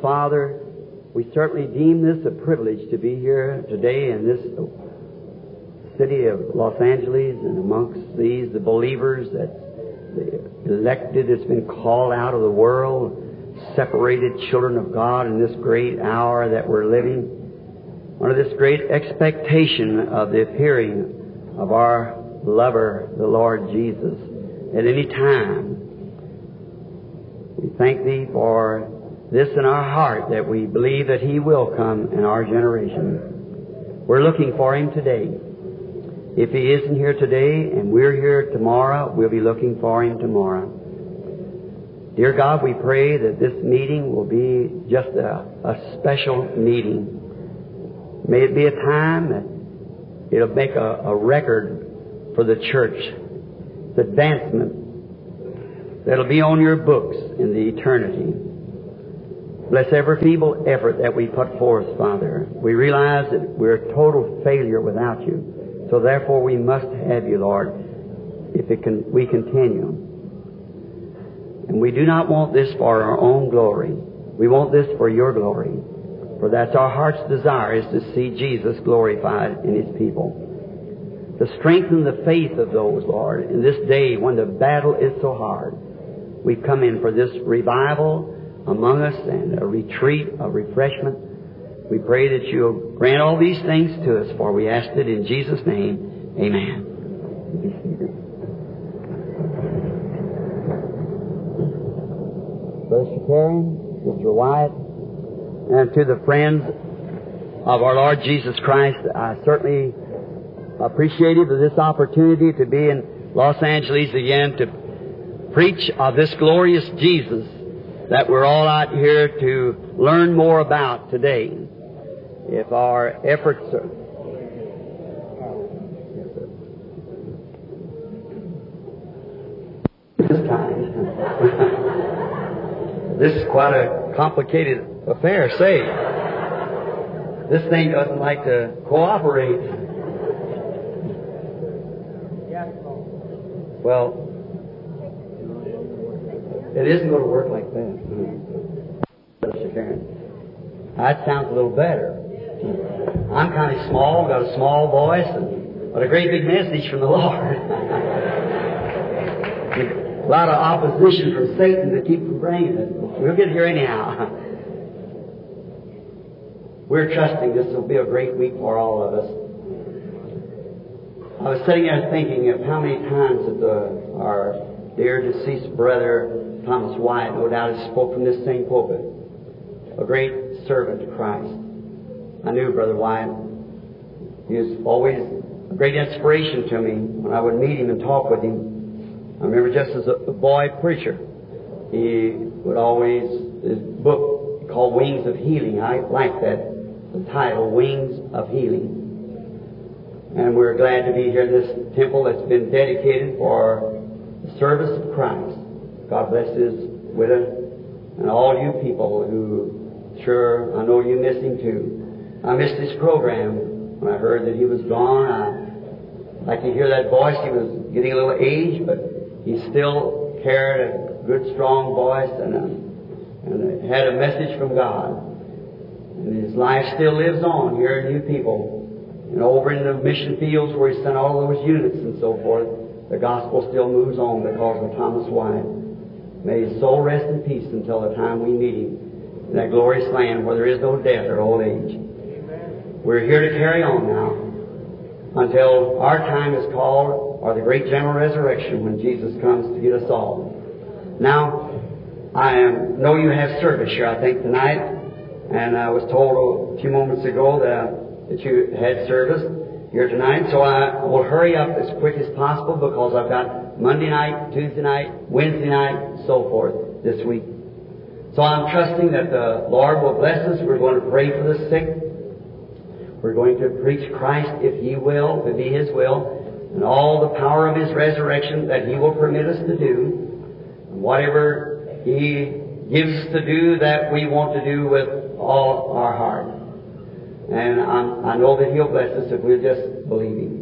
Father, we certainly deem this a privilege to be here today in this city of Los Angeles and amongst these, the believers that the elected that's been called out of the world, separated children of God in this great hour that we're living, under this great expectation of the appearing of our lover, the Lord Jesus, at any time. We thank Thee for this in our heart that we believe that He will come in our generation. We're looking for Him today. If He isn't here today and we're here tomorrow, we'll be looking for Him tomorrow. Dear God, we pray that this meeting will be just a, a special meeting. May it be a time that it'll make a, a record for the church. It's advancement that'll be on your books in the eternity. Bless every feeble effort that we put forth, Father. We realize that we're a total failure without you. So therefore we must have you, Lord, if it can, we continue. And we do not want this for our own glory. We want this for your glory. For that's our heart's desire is to see Jesus glorified in His people. To strengthen the faith of those, Lord, in this day when the battle is so hard. We've come in for this revival among us and a retreat, a refreshment. We pray that you'll grant all these things to us, for we ask it in Jesus' name. Amen. Brother Shakarian, Mr. Wyatt, and to the friends of our Lord Jesus Christ, I certainly appreciated this opportunity to be in Los Angeles again to preach of this glorious Jesus that we're all out here to learn more about today. If our efforts are, this time. this is quite a complicated affair, say. This thing doesn't like to cooperate. Well, it isn't going to work like that. That sounds a little better. I'm kind of small, got a small voice, and, but a great big message from the Lord. a lot of opposition from Satan to keep from bringing it. We'll get here anyhow. We're trusting this will be a great week for all of us. I was sitting there thinking of how many times that the, our dear deceased brother Thomas Wyatt, no doubt, has spoke from this same pulpit. A great servant to Christ. I knew Brother Wyatt. He was always a great inspiration to me when I would meet him and talk with him. I remember just as a boy preacher, he would always, his book called Wings of Healing, I like that, the title, Wings of Healing. And we're glad to be here in this temple that's been dedicated for the service of Christ. God bless his widow and all you people who, sure, I know you miss him too. I missed his program when I heard that he was gone. I like to hear that voice. He was getting a little aged, but he still carried a good, strong voice and, a, and had a message from God. And his life still lives on here in you people. And over in the mission fields where he sent all those units and so forth, the gospel still moves on because of Thomas Wyatt. May his soul rest in peace until the time we meet him in that glorious land where there is no death or old age. We're here to carry on now until our time is called or the great general resurrection when Jesus comes to get us all. Now, I am, know you have service here, I think, tonight, and I was told a few moments ago that, that you had service here tonight, so I will hurry up as quick as possible because I've got Monday night, Tuesday night, Wednesday night, so forth this week. So I'm trusting that the Lord will bless us. We're going to pray for the sick. We're going to preach Christ if He will, to be His will, and all the power of His resurrection that He will permit us to do. And whatever He gives to do, that we want to do with all our heart. And I'm, I know that He'll bless us if we'll just believing.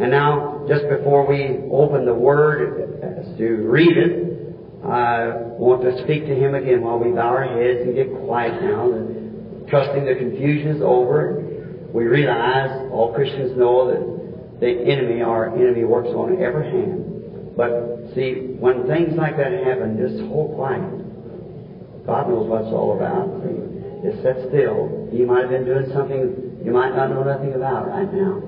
And now, just before we open the Word to read it, I want to speak to Him again while we bow our heads and get quiet now, and trusting the confusion is over. We realize, all Christians know that the enemy, our enemy, works on every hand. But see, when things like that happen, just hold quiet. God knows what it's all about. Just sit still. You might have been doing something you might not know nothing about right now.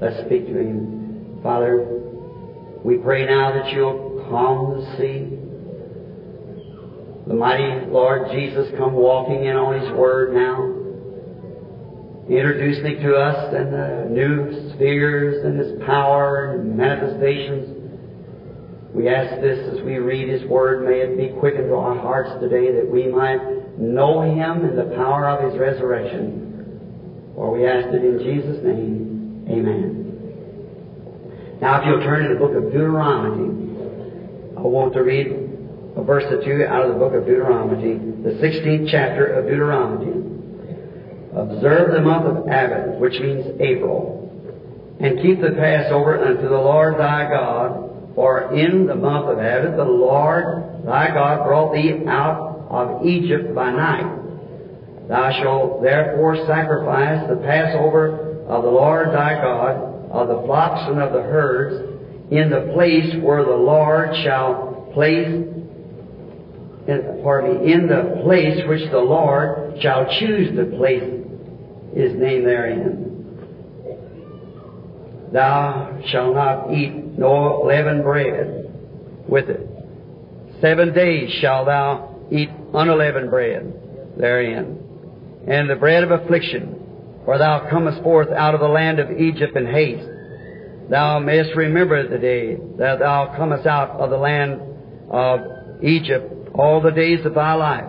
Let's speak to Him. Father, we pray now that you'll calm the sea. The mighty Lord Jesus come walking in on His Word now. Introducing to us and the new spheres and His power and manifestations. We ask this as we read His Word. May it be quickened to our hearts today that we might know Him and the power of His resurrection. For we ask it in Jesus' name. Amen. Now, if you'll turn to the book of Deuteronomy, I want to read a verse or two out of the book of Deuteronomy, the 16th chapter of Deuteronomy. Observe the month of Abib, which means April, and keep the Passover unto the Lord thy God, for in the month of Abib the Lord thy God brought thee out of Egypt by night. Thou shalt therefore sacrifice the Passover of the Lord thy God, of the flocks and of the herds, in the place where the Lord shall place, in, pardon me, in the place which the Lord shall choose to place his name therein. Thou shalt not eat no leavened bread with it. Seven days shalt thou eat unleavened bread therein. And the bread of affliction, for thou comest forth out of the land of Egypt in haste. Thou mayest remember the day that thou comest out of the land of Egypt all the days of thy life.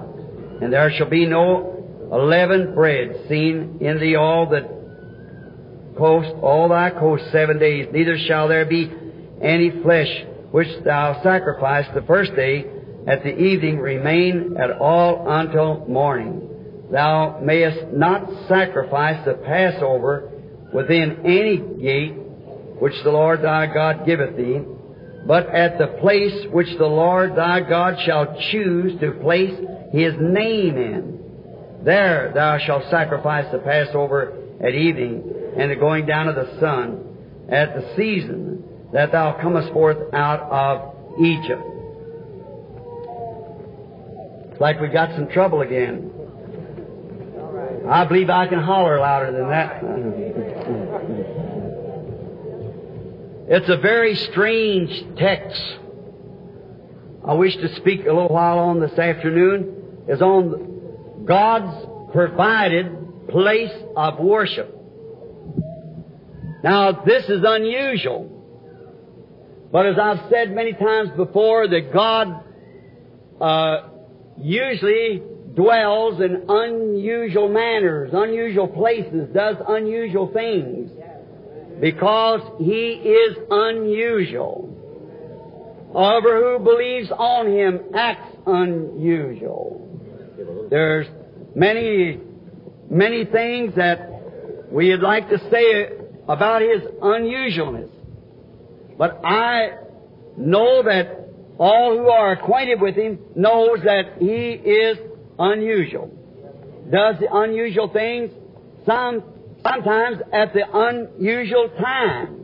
And there shall be no leavened bread seen in thee all the coast, all thy coast seven days. Neither shall there be any flesh which thou sacrifice the first day at the evening remain at all until morning. Thou mayest not sacrifice the Passover within any gate which the Lord thy God giveth thee, but at the place which the Lord thy God shall choose to place his name in. There thou shalt sacrifice the Passover at evening and the going down of the sun at the season that thou comest forth out of Egypt. Like we got some trouble again. I believe I can holler louder than that. It's a very strange text. I wish to speak a little while on this afternoon is on God's provided place of worship. Now, this is unusual. But as I've said many times before, that God uh, usually dwells in unusual manners, unusual places, does unusual things. Because He is unusual. However, who believes on Him acts unusual. There's many, many things that we'd like to say about His unusualness. But I know that all who are acquainted with Him knows that He is unusual. Does the unusual things some, sometimes at the unusual time.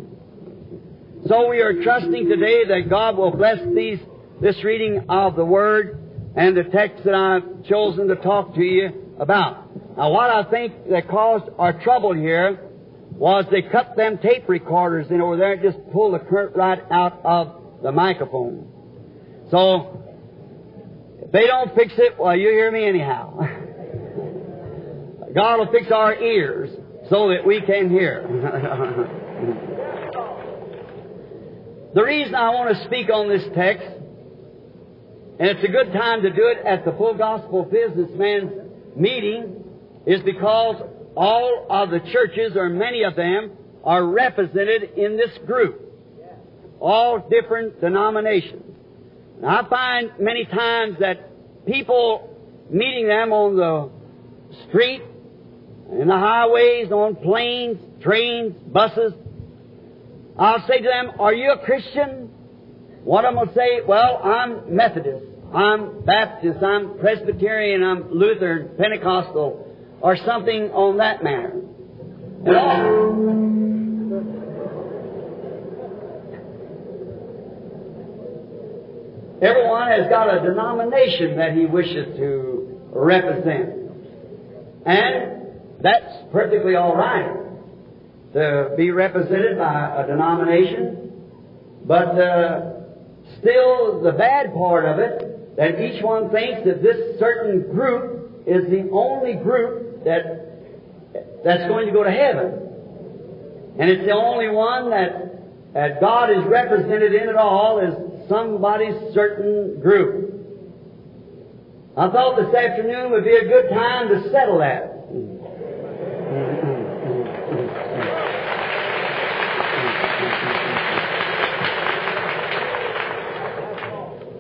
So we are trusting today that God will bless these, this reading of the Word and the text that I've chosen to talk to you about. Now what I think that caused our trouble here was they cut them tape recorders in over there and just pulled the current right out of the microphone. So they don't fix it, well, you hear me anyhow. God will fix our ears so that we can hear. the reason I want to speak on this text, and it's a good time to do it at the Full Gospel Businessman's meeting, is because all of the churches, or many of them, are represented in this group. All different denominations. Now, I find many times that people meeting them on the street, in the highways, on planes, trains, buses, I'll say to them, Are you a Christian? One of them will say, Well, I'm Methodist, I'm Baptist, I'm Presbyterian, I'm Lutheran, Pentecostal, or something on that manner. And all, Everyone has got a denomination that he wishes to represent. And that's perfectly all right to be represented by a denomination. But uh, still, the bad part of it, that each one thinks that this certain group is the only group that that's going to go to heaven. And it's the only one that, that God is represented in it all as somebody's certain group. I thought this afternoon would be a good time to settle that.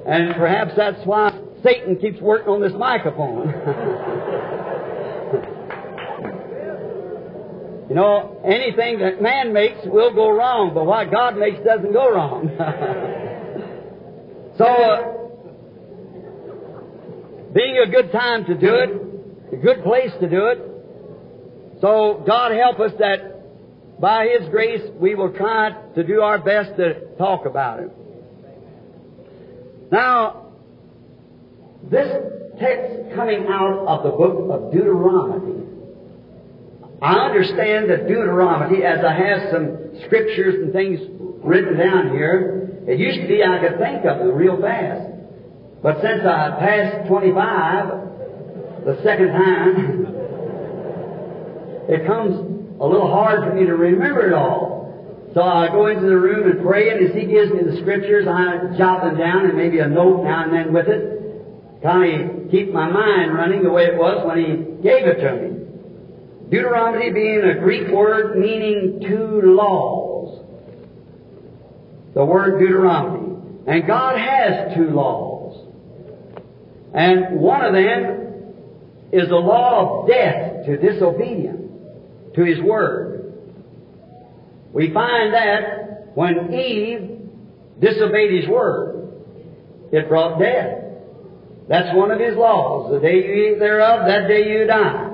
And perhaps that's why Satan keeps working on this microphone. you know, anything that man makes will go wrong, but what God makes doesn't go wrong. so, uh, being a good time to do it, a good place to do it. So, God help us that by His grace we will try to do our best to talk about it. Now, this text coming out of the book of Deuteronomy, I understand that Deuteronomy, as I have some scriptures and things written down here, it used to be I could think of them real fast. But since I passed 25, the second time, it comes a little hard for me to remember it all. So I go into the room and pray, and as He gives me the scriptures, I jot them down and maybe a note now and then with it. Kind of keep my mind running the way it was when He gave it to me. Deuteronomy being a Greek word meaning two laws. The word Deuteronomy. And God has two laws. And one of them is the law of death to disobedience to His Word. We find that when Eve disobeyed his word, it brought death. That's one of his laws. The day you eat thereof, that day you die.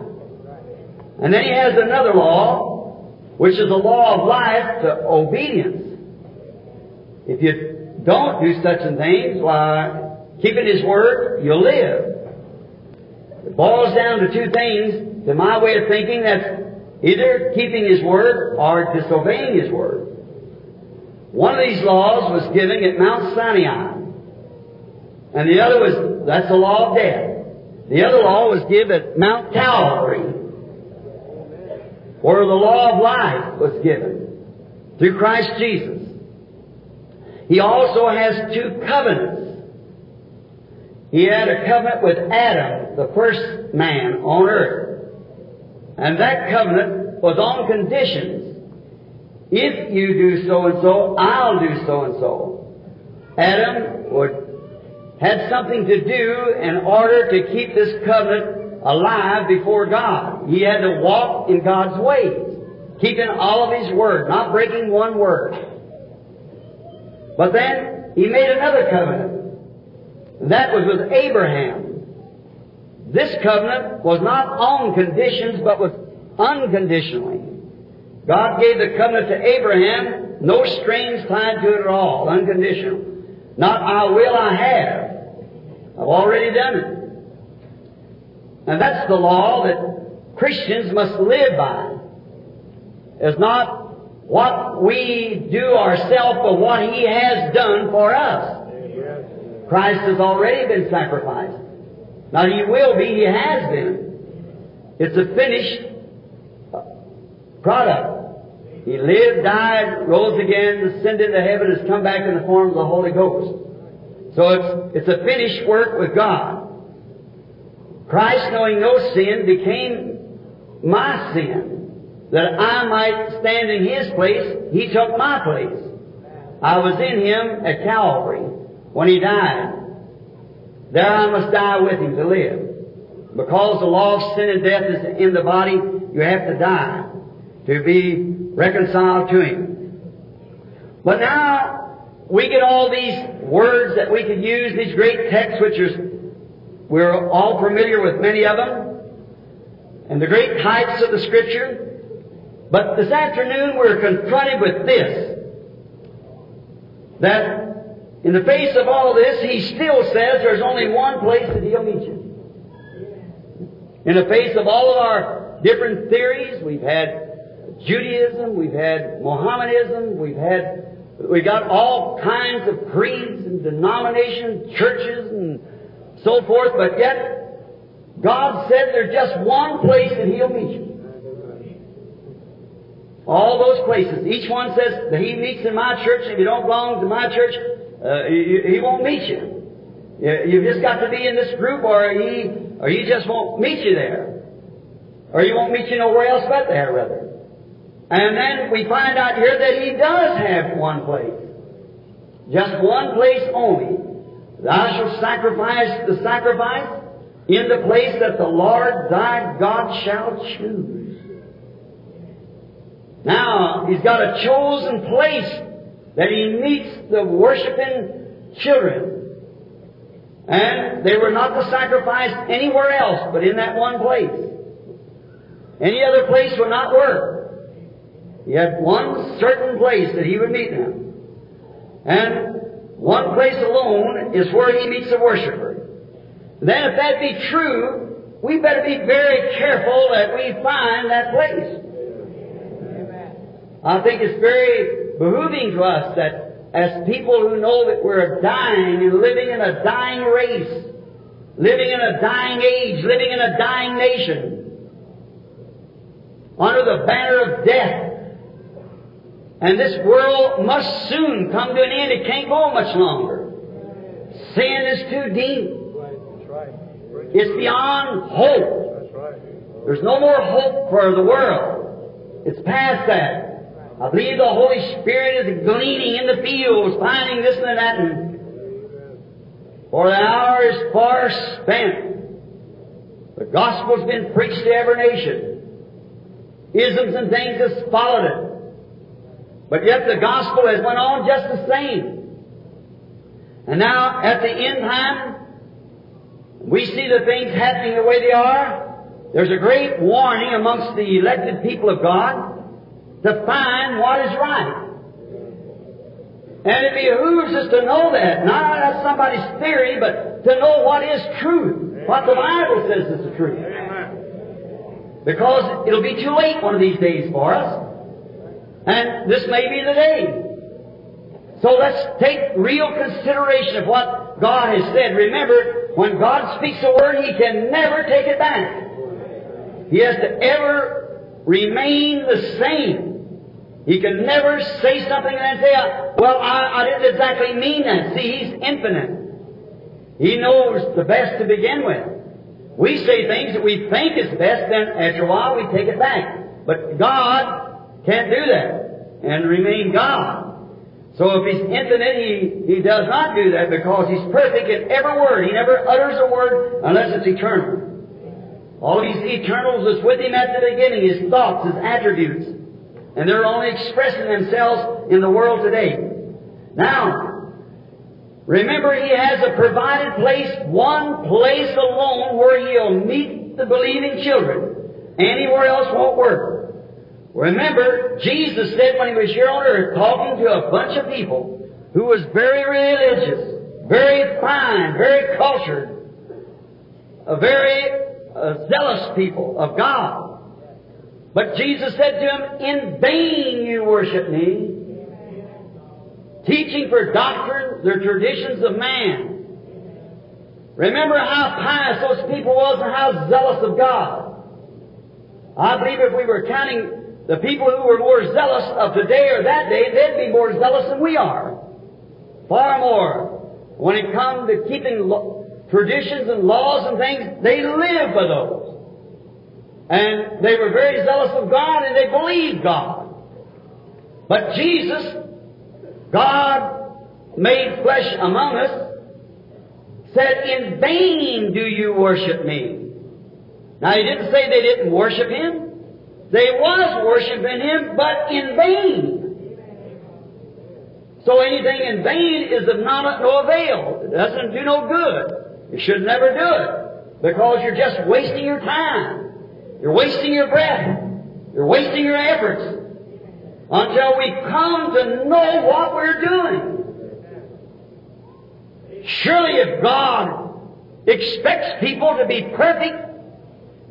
And then he has another law, which is the law of life to obedience. If you don't do such and things, why, keeping his word, you'll live. It boils down to two things, to my way of thinking, that's Either keeping His word or disobeying His word. One of these laws was given at Mount Sinai. And the other was, that's the law of death. The other law was given at Mount Calvary, where the law of life was given through Christ Jesus. He also has two covenants. He had a covenant with Adam, the first man on earth. And that covenant was on conditions. If you do so and so, I'll do so and so. Adam would had something to do in order to keep this covenant alive before God. He had to walk in God's ways, keeping all of His word, not breaking one word. But then He made another covenant. That was with Abraham. This covenant was not on conditions, but was unconditionally. God gave the covenant to Abraham, no strings tied to it at all, unconditional. Not I will, I have. I've already done it. And that's the law that Christians must live by. It's not what we do ourselves, but what He has done for us. Christ has already been sacrificed. Now He will be, He has been. It's a finished product. He lived, died, rose again, ascended to heaven, has come back in the form of the Holy Ghost. So it's, it's a finished work with God. Christ, knowing no sin, became my sin, that I might stand in His place. He took my place. I was in Him at Calvary when He died. There I must die with Him to live. Because the law of sin and death is in the body, you have to die. to be reconciled to Him. But now we get all these words that we could use, these great texts, which are, we're all familiar with many of them, and the great types of the Scripture. But this afternoon we're confronted with this, that in the face of all this, He still says there's only one place that He'll meet you. In the face of all of our different theories, we've had Judaism, we've had Mohammedanism, we've had, we got all kinds of creeds and denominations, churches and so forth, but yet God said there's just one place that He'll meet you. All those places. Each one says that He meets in my church. If you don't belong to my church, uh, he, he won't meet you. You've just got to be in this group, or he, or he just won't meet you there, or he won't meet you nowhere else but there, rather. And then we find out here that he does have one place, just one place only. Thou shalt sacrifice the sacrifice in the place that the Lord thy God shall choose. Now, he's got a chosen place that he meets the worshiping children. And they were not to sacrifice anywhere else but in that one place. Any other place would not work. He had one certain place that he would meet them. And one place alone is where he meets the worshiper. Then if that be true, we better be very careful that we find that place. I think it's very behooving to us that as people who know that we're dying and living in a dying race, living in a dying age, living in a dying nation, under the banner of death, and this world must soon come to an end. It can't go much longer. Sin is too deep. It's beyond hope. There's no more hope for the world. It's past that. I believe the Holy Spirit is gleaning in the fields, finding this and that. And for the hour is far spent. The gospel's been preached to every nation. Isms and things has followed it. But yet the gospel has went on just the same. And now, at the end time, we see the things happening the way they are. There's a great warning amongst the elected people of God to find what is right. And it behooves us to know that, not as somebody's theory, but to know what is truth, what the Bible says is the truth. Because it'll be too late one of these days for us. And this may be the day. So let's take real consideration of what God has said. Remember, when God speaks a word, He can never take it back. He has to ever remain the same. He can never say something and then say, well, I, I didn't exactly mean that. See, He's infinite. He knows the best to begin with. We say things that we think is best, then after a while we take it back. But God can't do that and remain God. So if He's infinite, He, he does not do that because He's perfect in every word. He never utters a word unless it's eternal. All of His eternals is with Him at the beginning, His thoughts, His attributes. And they're only expressing themselves in the world today. Now, remember He has a provided place, one place alone where He'll meet the believing children. Anywhere else won't work. Remember, Jesus said when He was here on earth talking to a bunch of people who was very religious, very fine, very cultured, a very uh, zealous people of God. But Jesus said to him, In vain you worship me, teaching for doctrine the traditions of man. Remember how pious those people was and how zealous of God. I believe if we were counting the people who were more zealous of today or that day, they'd be more zealous than we are. Far more. When it comes to keeping traditions and laws and things, they live by those. And they were very zealous of God and they believed God. But Jesus, God made flesh among us, said, In vain do you worship me. Now, he didn't say they didn't worship him. They was worshiping Him, but in vain. So anything in vain is of not, no avail. It doesn't do no good. You should never do it. Because you're just wasting your time. You're wasting your breath. You're wasting your efforts. Until we come to know what we're doing. Surely if God expects people to be perfect,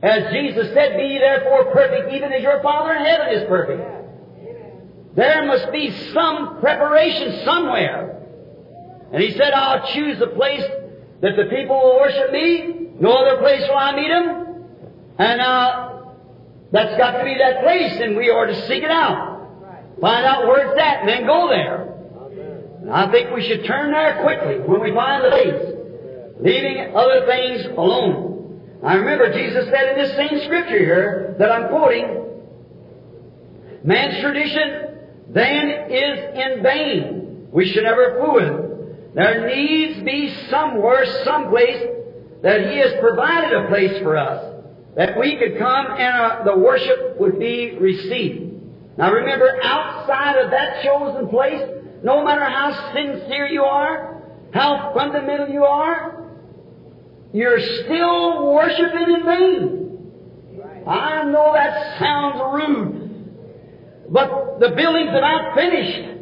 as Jesus said, Be therefore perfect, even as your Father in heaven is perfect. There must be some preparation somewhere. And He said, I'll choose a place that the people will worship me. No other place will I meet them. And uh, that's got to be that place, and we are to seek it out. Find out where it's at, and then go there. And I think we should turn there quickly when we find the place, leaving other things alone. I remember Jesus said in this same scripture here that I'm quoting, man's tradition then is in vain. We should never fool him. There needs be somewhere, someplace that He has provided a place for us that we could come and uh, the worship would be received. Now remember, outside of that chosen place, no matter how sincere you are, how fundamental you are, you're still worshiping in vain. I know that sounds rude, but the building's about finished.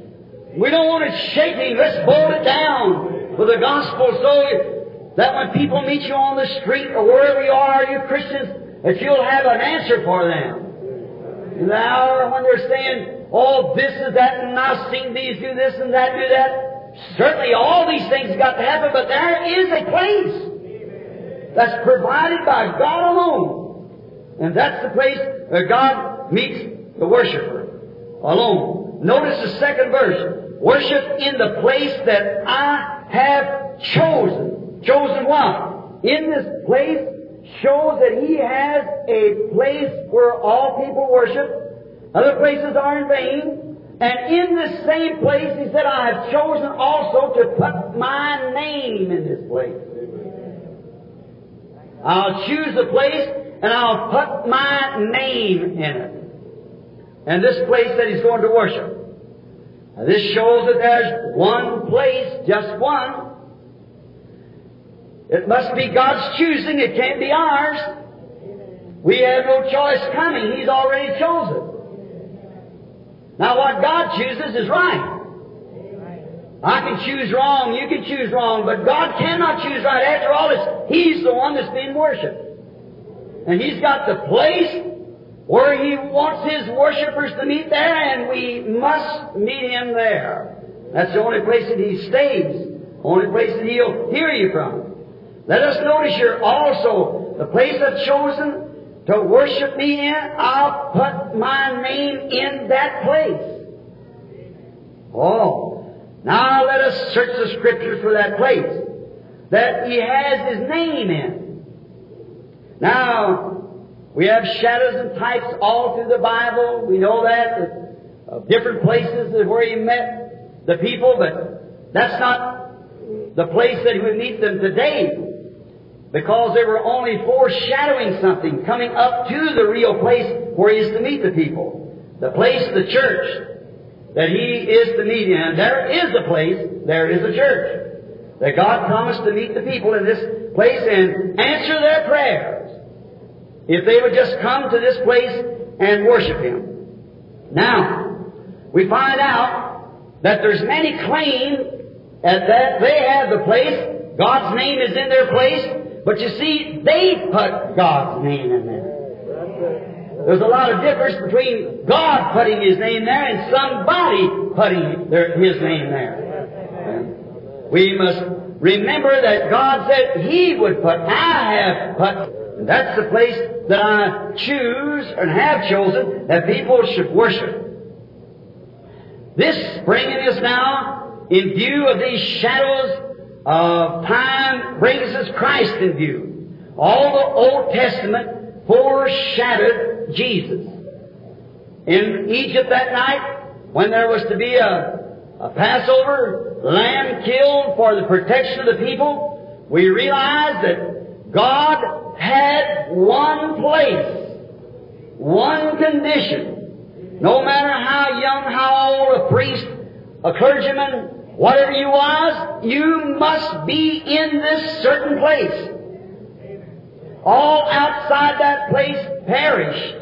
We don't want it shaking. Let's bolt it down with the gospel so that when people meet you on the street or wherever you are, you Christians, that you'll have an answer for them. In the hour when they're saying, oh, this is that, and I've seen these do this and that do that, certainly all these things got to happen, but there is a place that's provided by God alone. And that's the place where God meets the worshiper alone. Notice the second verse. Worship in the place that I have chosen. Chosen what? In this place shows that He has a place where all people worship. Other places are in vain. And in this same place, He said, I have chosen also to put my name in this place. I'll choose the place and I'll put my name in it. And this place that he's going to worship. Now, this shows that there's one place, just one. It must be God's choosing, it can't be ours. We have no choice coming, He's already chosen. Now what God chooses is right. I can choose wrong, you can choose wrong, but God cannot choose right. After all, it's He's the one that's being worshipped. And He's got the place where He wants His worshippers to meet there, and we must meet Him there. That's the only place that He stays, only place that He'll hear you from. Let us notice here also the place I've chosen to worship me in, I'll put my name in that place. Oh, now let us search the Scriptures for that place that He has His name in. Now, we have shadows and types all through the Bible. We know that of different places where He met the people, but that's not the place that would meet them today because they were only foreshadowing something coming up to the real place where He is to meet the people. The place, the church, that He is to meet And there is a place, there is a church. That God promised to meet the people in this place and answer their prayers. If they would just come to this place and worship Him. Now, we find out that there's many claim that they have the place, God's name is in their place, but you see, they put God's name in there. There's a lot of difference between God putting His name there and somebody putting their, His name there. We must remember that God said He would put, I have put. And That's the place that I choose and have chosen that people should worship. This bringing us now in view of these shadows of time brings us Christ in view. All the Old Testament foreshadowed Jesus. In Egypt that night, when there was to be a, a Passover lamb killed for the protection of the people, we realized that God had one place one condition. No matter how young, how old, a priest, a clergyman, whatever you was, you must be in this certain place. All outside that place perished.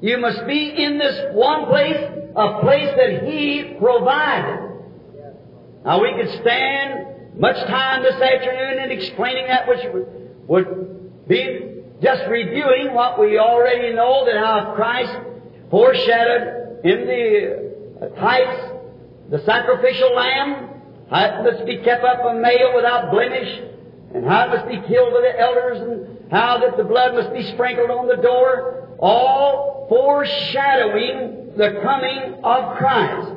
You must be in this one place, a place that He provided. Now we could stand much time this afternoon in explaining that which would be just reviewing what we already know that how Christ foreshadowed in the types the sacrificial lamb, how it must be kept up a male without blemish, and how it must be killed by the elders, and how that the blood must be sprinkled on the door, all foreshadowing the coming of Christ.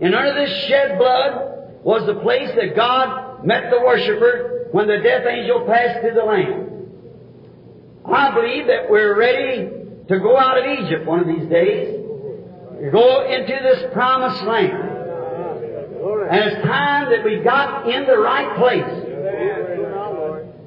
And under this shed blood was the place that God met the worshiper when the death angel passed through the land. I believe that we're ready to go out of Egypt one of these days. Go into this promised land. And it's time that we got in the right place.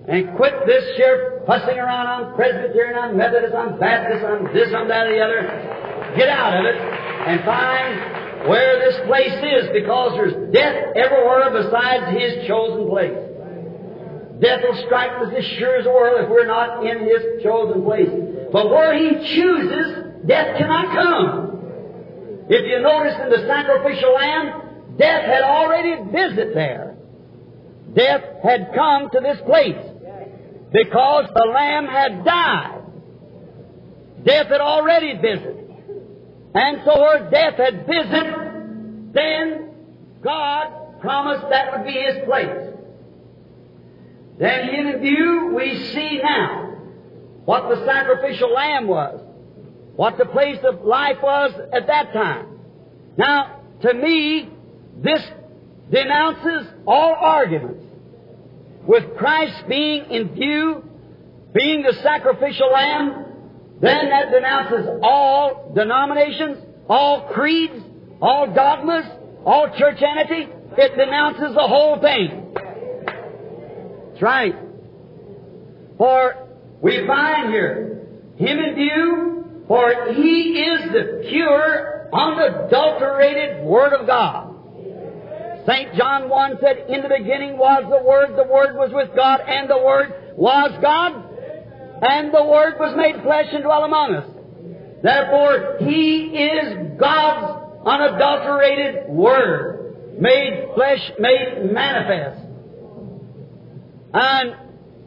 And quit this here fussing around on Presbyterian, on Methodist, on Baptist, on this, on that, or the other. Get out of it and find where this place is because there's death everywhere besides His chosen place. Death will strike us as sure as the world if we're not in His chosen place. But where He chooses, death cannot come. If you notice in the sacrificial lamb, death had already visited there. Death had come to this place because the lamb had died. Death had already visited. And so where death had visited, then God promised that would be His place. Then in view, we see now what the sacrificial lamb was what the place of life was at that time. Now, to me, this denounces all arguments. With Christ being in view, being the sacrificial lamb, then that denounces all denominations, all creeds, all dogmas, all churchianity. It denounces the whole thing. That's right. For we find here, Him in view, for He is the pure, unadulterated Word of God. St. John 1 said, In the beginning was the Word, the Word was with God, and the Word was God, and the Word was made flesh and dwelt among us. Therefore, He is God's unadulterated Word, made flesh, made manifest. And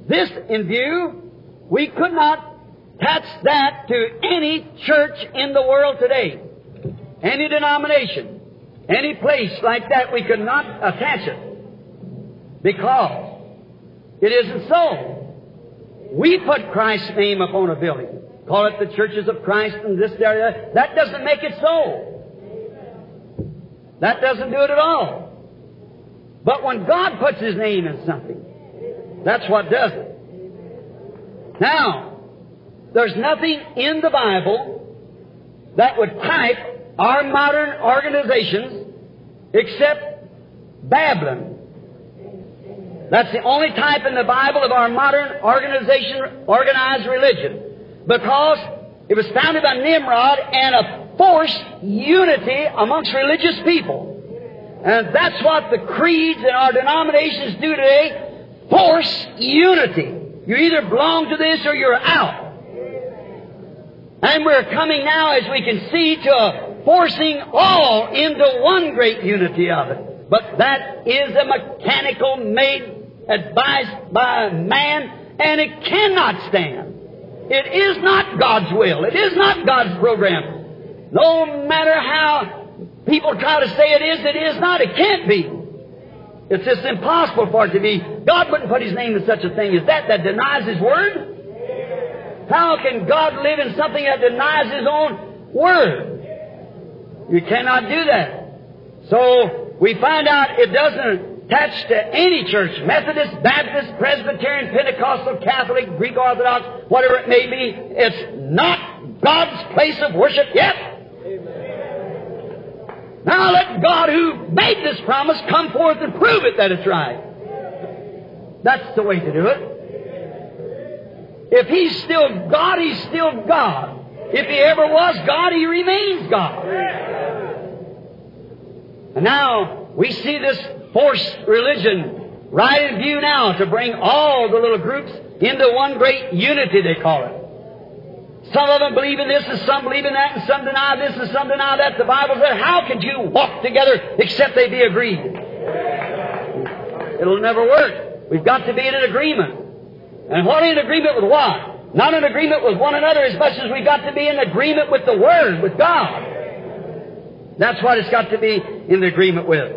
this in view, we could not attach that to any church in the world today, any denomination, any place like that, we could not attach it because it isn't so. We put Christ's name upon a building, call it the churches of Christ and this, there, that. doesn't make it so. That doesn't do it at all. But when God puts His name in something, that's what does it. Now, there's nothing in the Bible that would type our modern organizations except Babylon. That's the only type in the Bible of our modern organization, organized religion. Because it was founded by Nimrod and a forced unity amongst religious people. And that's what the creeds in our denominations do today. Force unity. You either belong to this or you're out. And we're coming now, as we can see, to forcing all into one great unity of it. But that is a mechanical made, advised by man, and it cannot stand. It is not God's will. It is not God's program. No matter how people try to say it is, it is not. It can't be. It's just impossible for it to be. God wouldn't put His name in such a thing as that that denies His Word. How can God live in something that denies His own Word? You cannot do that. So we find out it doesn't attach to any church, Methodist, Baptist, Presbyterian, Pentecostal, Catholic, Greek Orthodox, whatever it may be. It's not God's place of worship yet. Now let God who made this promise come forth and prove it that it's right. That's the way to do it. If He's still God, He's still God. If He ever was God, He remains God. And now we see this forced religion right in view now to bring all the little groups into one great unity, they call it. Some of them believe in this and some believe in that and some deny this and some deny that. The Bible said, how could you walk together except they be agreed? It'll never work. We've got to be in an agreement. And what in agreement with what? Not in agreement with one another as much as we've got to be in agreement with the Word, with God. That's what it's got to be in agreement with.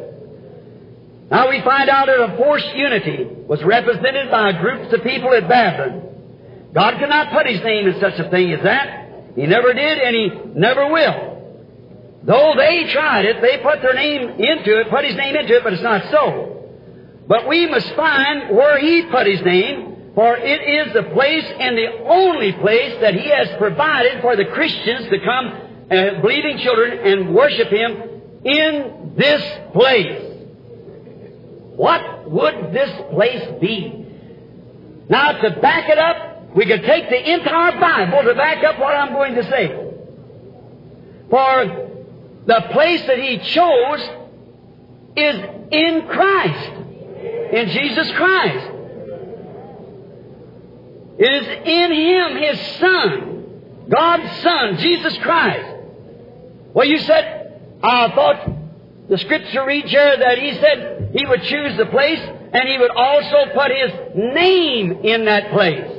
Now we find out that a forced unity was represented by groups of people at Babylon. God cannot put His name in such a thing as that. He never did and He never will. Though they tried it, they put their name into it, put His name into it, but it's not so. But we must find where He put His name, for it is the place and the only place that He has provided for the Christians to come, uh, believing children, and worship Him in this place. What would this place be? Now, to back it up, we could take the entire Bible to back up what I'm going to say. For the place that He chose is in Christ, in Jesus Christ. It is in Him, His Son, God's Son, Jesus Christ. Well, you said, I thought the Scripture reads here that He said He would choose the place and He would also put His name in that place.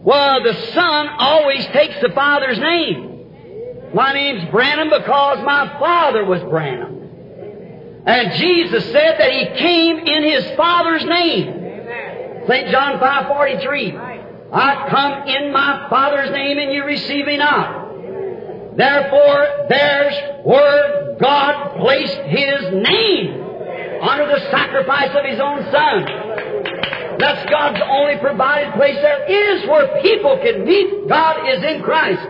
Well, the Son always takes the Father's name. My name's Branham because my Father was Branham. And Jesus said that He came in His Father's name. St. John 5.43 I come in my Father's name and you receive me not. Therefore, there's where God placed His name under the sacrifice of His own Son. That's God's only provided place there is where people can meet God is in Christ.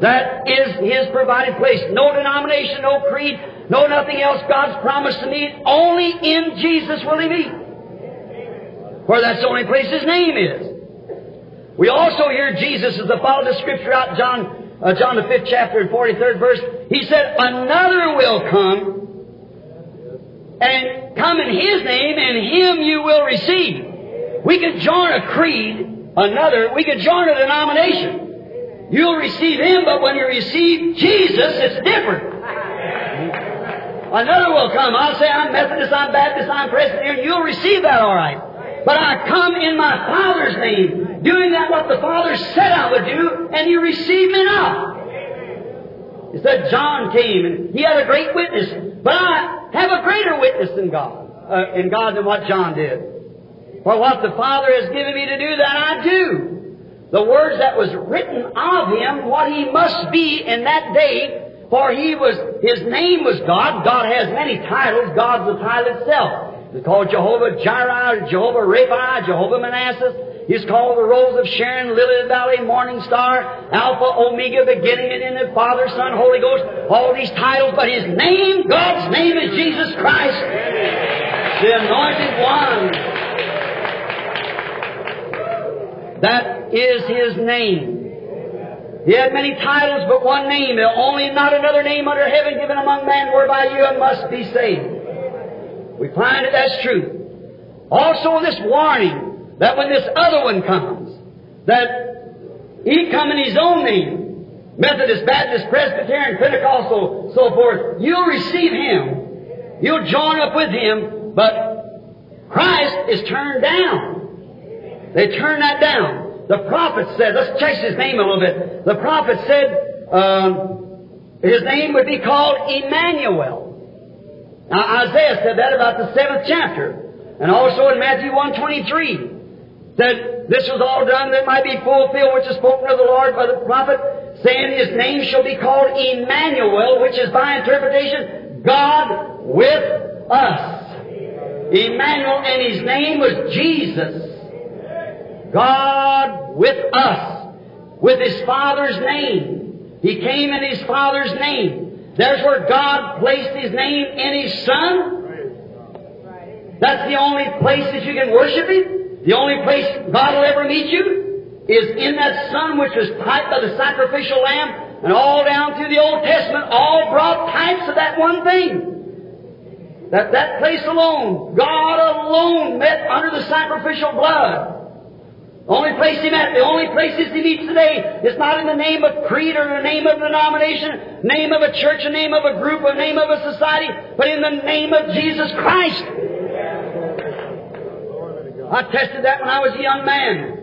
That is His provided place. No denomination, no creed, no nothing else. God's promised to meet. Only in Jesus will He meet. For that's the only place His name is. We also hear Jesus as the follow the scripture out, John, uh, John the 5th chapter and 43rd verse. He said, Another will come and come in His name, and Him you will receive. We could join a creed, another, we could join a denomination. You'll receive Him, but when you receive Jesus, it's different. Another will come. I'll say, I'm Methodist, I'm Baptist, I'm Presbyterian. You'll receive that all right. But I come in my Father's name, doing that what the Father said I would do, and you receive me not. He said John came and he had a great witness, but I have a greater witness than God, uh, in God than what John did. For what the Father has given me to do, that I do. The words that was written of him, what he must be in that day, for he was, his name was God. God has many titles. God's the title itself. He's called Jehovah Jireh, Jehovah Rapha, Jehovah Manasseh. He's called the Rose of Sharon, Lily of the Valley, Morning Star, Alpha, Omega, beginning and end, the Father, Son, Holy Ghost, all these titles, but His name, God's name is Jesus Christ, the Anointed One. That is His name. He had many titles, but one name, only not another name under heaven given among men whereby you must be saved. We find that that's true. Also this warning, that when this other one comes, that he come in his own name, Methodist, Baptist, Presbyterian, Pentecostal, so forth, you'll receive him. You'll join up with him, but Christ is turned down. They turn that down. The prophet said, let's check his name a little bit. The prophet said um, his name would be called Emmanuel. Now Isaiah said that about the seventh chapter. And also in Matthew 123 that this was all done that might be fulfilled, which is spoken of the Lord by the prophet, saying his name shall be called Emmanuel, which is by interpretation, God with us. Emmanuel, and his name was Jesus. God with us, with his Father's name. He came in his Father's name. There's where God placed his name in his Son. That's the only place that you can worship him. The only place God will ever meet you is in that Son which was typed by the sacrificial lamb, and all down through the Old Testament, all brought types of that one thing. That that place alone, God alone met under the sacrificial blood. The only place he met, the only places he meets today is not in the name of creed or the name of denomination, name of a church, a name of a group, a name of a society, but in the name of Jesus Christ. I tested that when I was a young man.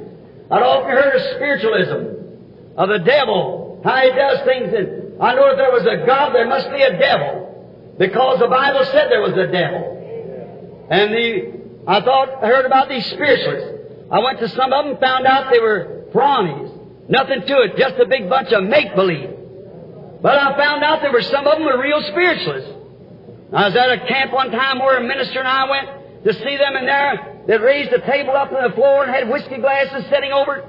I'd often heard of spiritualism, of the devil, how he does things, and I know if there was a God, there must be a devil, because the Bible said there was a devil. And the, I thought, I heard about these spiritualists. I went to some of them, found out they were phonies. Nothing to it, just a big bunch of make-believe. But I found out there were some of them were real spiritualists. I was at a camp one time where a minister and I went to see them, and there they raised a table up on the floor and had whiskey glasses sitting over it.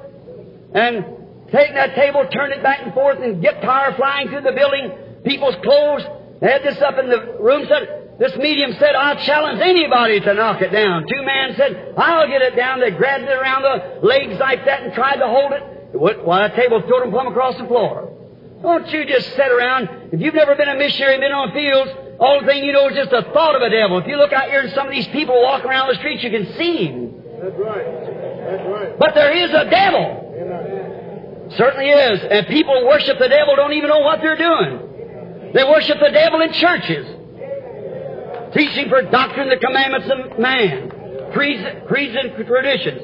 And taking that table, turned it back and forth, and get guitar flying through the building, people's clothes. They had this up in the room, said, this medium said, I'll challenge anybody to knock it down. Two men said, I'll get it down. They grabbed it around the legs like that and tried to hold it. Why, the table threw them plumb across the floor. Don't you just sit around. If you've never been a missionary, and been on fields, all the thing you know is just a thought of a devil. If you look out here and some of these people walk around the streets, you can see him. That's right. That's right. But there is a devil. Amen. Certainly is. And people worship the devil, don't even know what they're doing. They worship the devil in churches teaching for doctrine the commandments of man, creeds, and traditions.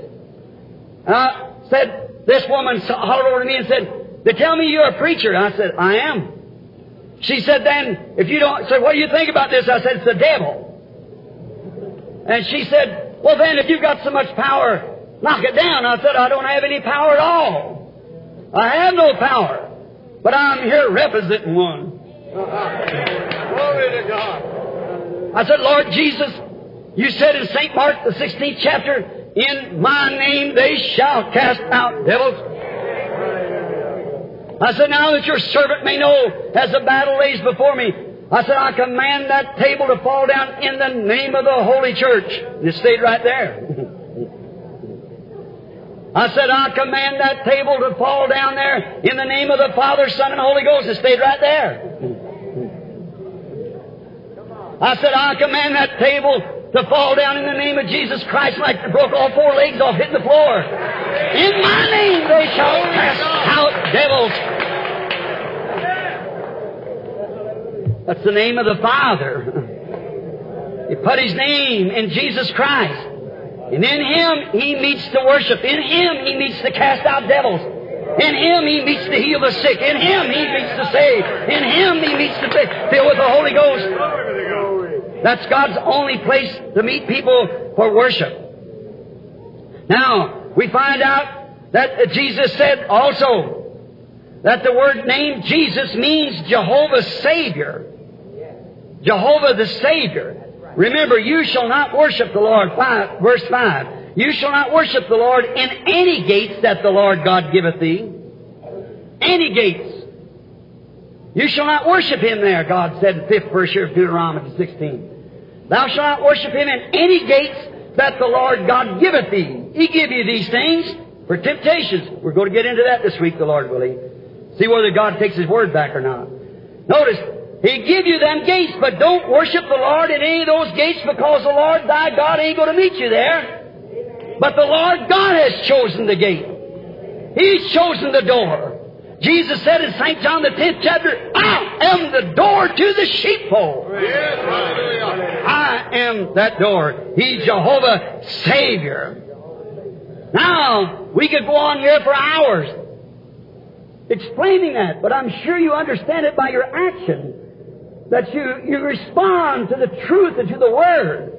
And I said, this woman hollered over to me and said, they tell me you're a preacher. And I said, I am. She said, then, if you don't, said, what do you think about this? I said, it's the devil. And she said, well then, if you've got so much power, knock it down. I said, I don't have any power at all. I have no power. But I'm here representing one. Glory to God. I said, Lord Jesus, you said in St. Mark, the 16th chapter, in my name they shall cast out devils. I said, now that your servant may know as the battle lays before me, I said, I command that table to fall down in the name of the Holy Church. And it stayed right there. I said, I command that table to fall down there in the name of the Father, Son, and Holy Ghost. It stayed right there. I said, I command that table to fall down in the name of Jesus Christ like it broke all four legs off hitting the floor. In my name they shall cast out devils. That's the name of the Father. He put His name in Jesus Christ. And in Him He meets to worship. In Him He meets to cast out devils. In Him He meets to heal the sick. In Him He meets to save. In Him He meets to fill with the Holy Ghost. That's God's only place to meet people for worship. Now, we find out that Jesus said also that the word name Jesus means Jehovah's Savior. Jehovah the Savior. Remember, you shall not worship the Lord. Five, verse 5. You shall not worship the Lord in any gates that the Lord God giveth thee. Any gates. You shall not worship him there, God said in the fifth verse here of Deuteronomy 16. Thou shalt not worship him in any gates that the Lord God giveth thee. He give you these things for temptations. We're going to get into that this week, the Lord willing. See whether God takes His word back or not. Notice, He give you them gates, but don't worship the Lord in any of those gates because the Lord thy God ain't going to meet you there. But the Lord God has chosen the gate. He's chosen the door. Jesus said in St. John the 10th chapter, I am the door to the sheepfold. Yes, hallelujah. I am that door. He's Jehovah Savior. Now, we could go on here for hours explaining that, but I'm sure you understand it by your action. That you, you respond to the truth and to the Word.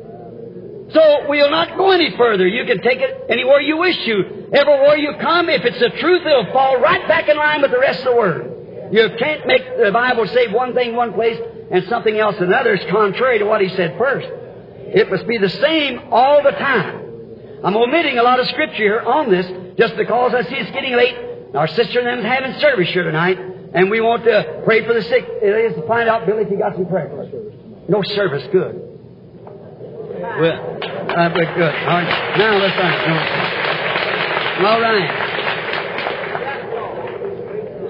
So we'll not go any further. You can take it anywhere you wish to. Everywhere you come, if it's the truth, it'll fall right back in line with the rest of the Word. You can't make the Bible say one thing one place and something else another is contrary to what He said first. It must be the same all the time. I'm omitting a lot of scripture here on this just because I see it's getting late. Our sister and them's having service here tonight, and we want to pray for the sick. It is to find out, Billy, if you got some prayer. No service, good. Well, uh, but good. All right. Now let's uh, All right.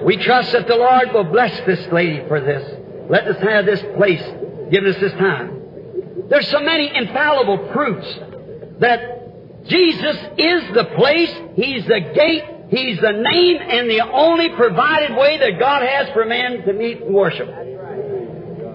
We trust that the Lord will bless this lady for this. Let us have this place given us this time. There's so many infallible proofs that Jesus is the place, He's the gate, He's the name, and the only provided way that God has for man to meet and worship.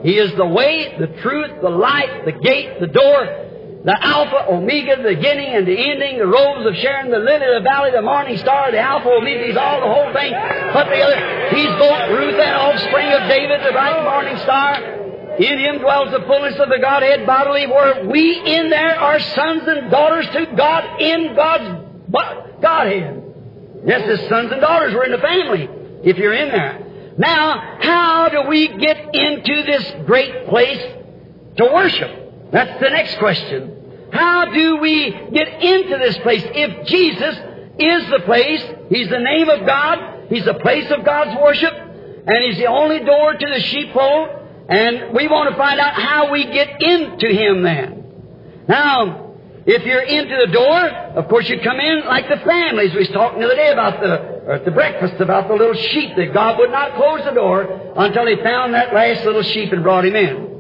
He is the way, the truth, the light, the gate, the door, the Alpha, Omega, the beginning and the ending, the rose of Sharon, the lily of the valley, the morning star, the Alpha, Omega, he's all the whole thing put together. He's both Ruth and offspring of David, the bright morning star. In him dwells the fullness of the Godhead bodily, where we in there are sons and daughters to God in God's Godhead. Yes, as sons and daughters, we're in the family, if you're in there. Now, how do we get into this great place to worship? That's the next question. How do we get into this place? If Jesus is the place, He's the name of God, He's the place of God's worship, and He's the only door to the sheepfold, and we want to find out how we get into Him then. Now, if you're into the door, of course you come in like the families we was talking the other day about the, or at the breakfast about the little sheep that God would not close the door until He found that last little sheep and brought him in.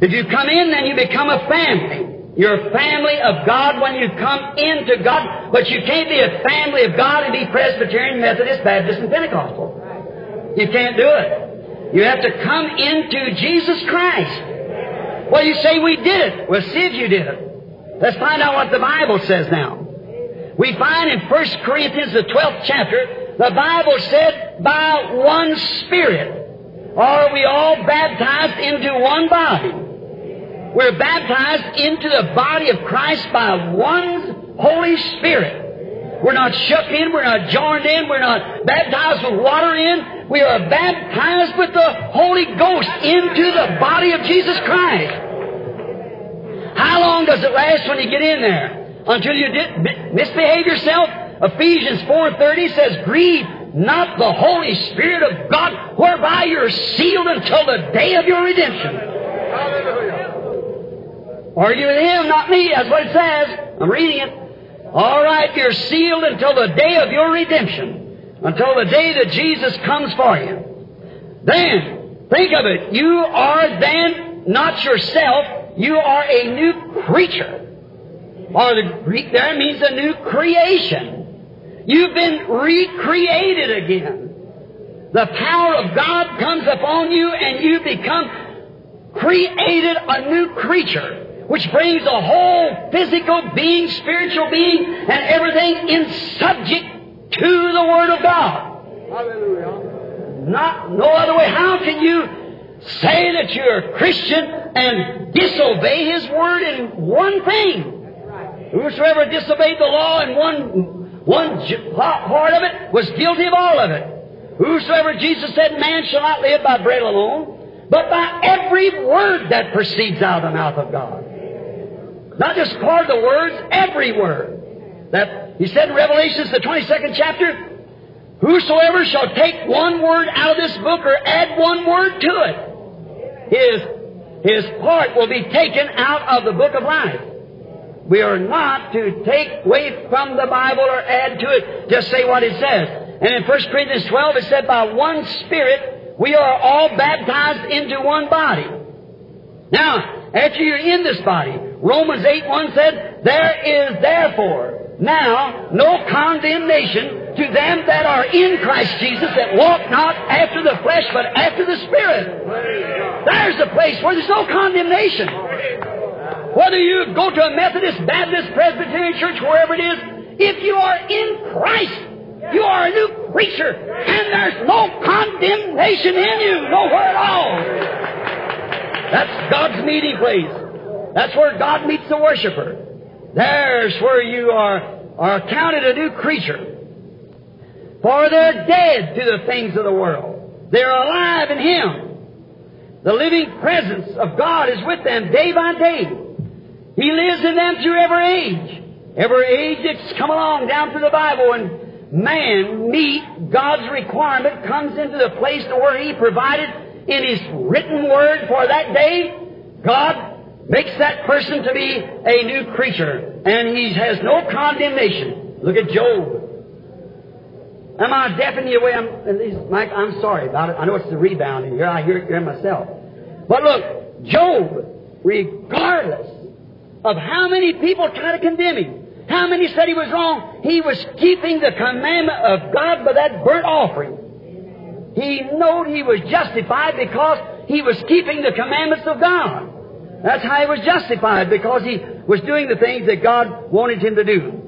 If you come in, then you become a family. You're a family of God when you come into God, but you can't be a family of God and be Presbyterian, Methodist, Baptist, and Pentecostal. You can't do it. You have to come into Jesus Christ. Well, you say we did it. Well, see if you did it. Let's find out what the Bible says now. We find in 1 Corinthians, the 12th chapter, the Bible said, by one Spirit are we all baptized into one body. We're baptized into the body of Christ by one Holy Spirit. We're not shook in, we're not joined in, we're not baptized with water in. We are baptized with the Holy Ghost into the body of Jesus Christ. How long does it last when you get in there? Until you misbehave yourself? Ephesians 4.30 says, Grieve not the Holy Spirit of God, whereby you're sealed until the day of your redemption. Argue with him, not me. That's what it says. I'm reading it. All right, you're sealed until the day of your redemption, until the day that Jesus comes for you. Then, think of it. You are then not yourself, you are a new creature. Or the Greek there means a new creation. You've been recreated again. The power of God comes upon you and you become created a new creature, which brings the whole physical being, spiritual being, and everything in subject to the Word of God. Hallelujah. Not no other way. How can you say that you're a Christian and disobey His Word in one thing? Whosoever disobeyed the law in one, one part of it was guilty of all of it. Whosoever, Jesus said, man shall not live by bread alone, but by every word that proceeds out of the mouth of God. Not just part of the words, every word. That he said in Revelations, the 22nd chapter, Whosoever shall take one word out of this book or add one word to it, his, his part will be taken out of the book of life. We are not to take away from the Bible or add to it, just say what it says. And in 1 Corinthians 12 it said, by one Spirit we are all baptized into one body. Now, after you're in this body, Romans 8 1 said, There is therefore now no condemnation to them that are in Christ Jesus that walk not after the flesh but after the Spirit. There's a place where there's no condemnation. Whether you go to a Methodist, Baptist, Presbyterian church, wherever it is, if you are in Christ, you are a new creature, and there's no condemnation in you, nowhere at all. That's God's meeting place. That's where God meets the worshiper. There's where you are, are counted a new creature. For they're dead to the things of the world. They're alive in Him. The living presence of God is with them day by day. He lives in them through every age. Every age that's come along down through the Bible and man meet God's requirement comes into the place to where He provided in His written word for that day. God makes that person to be a new creature, and he has no condemnation. Look at Job. Am I deafening you away? I'm, Mike, I'm sorry about it. I know it's the rebound in here. I hear it here myself. But look, Job, regardless of how many people try to condemn him, how many said he was wrong, he was keeping the commandment of God by that burnt offering. He knew he was justified because he was keeping the commandments of God. That's how he was justified, because he was doing the things that God wanted him to do.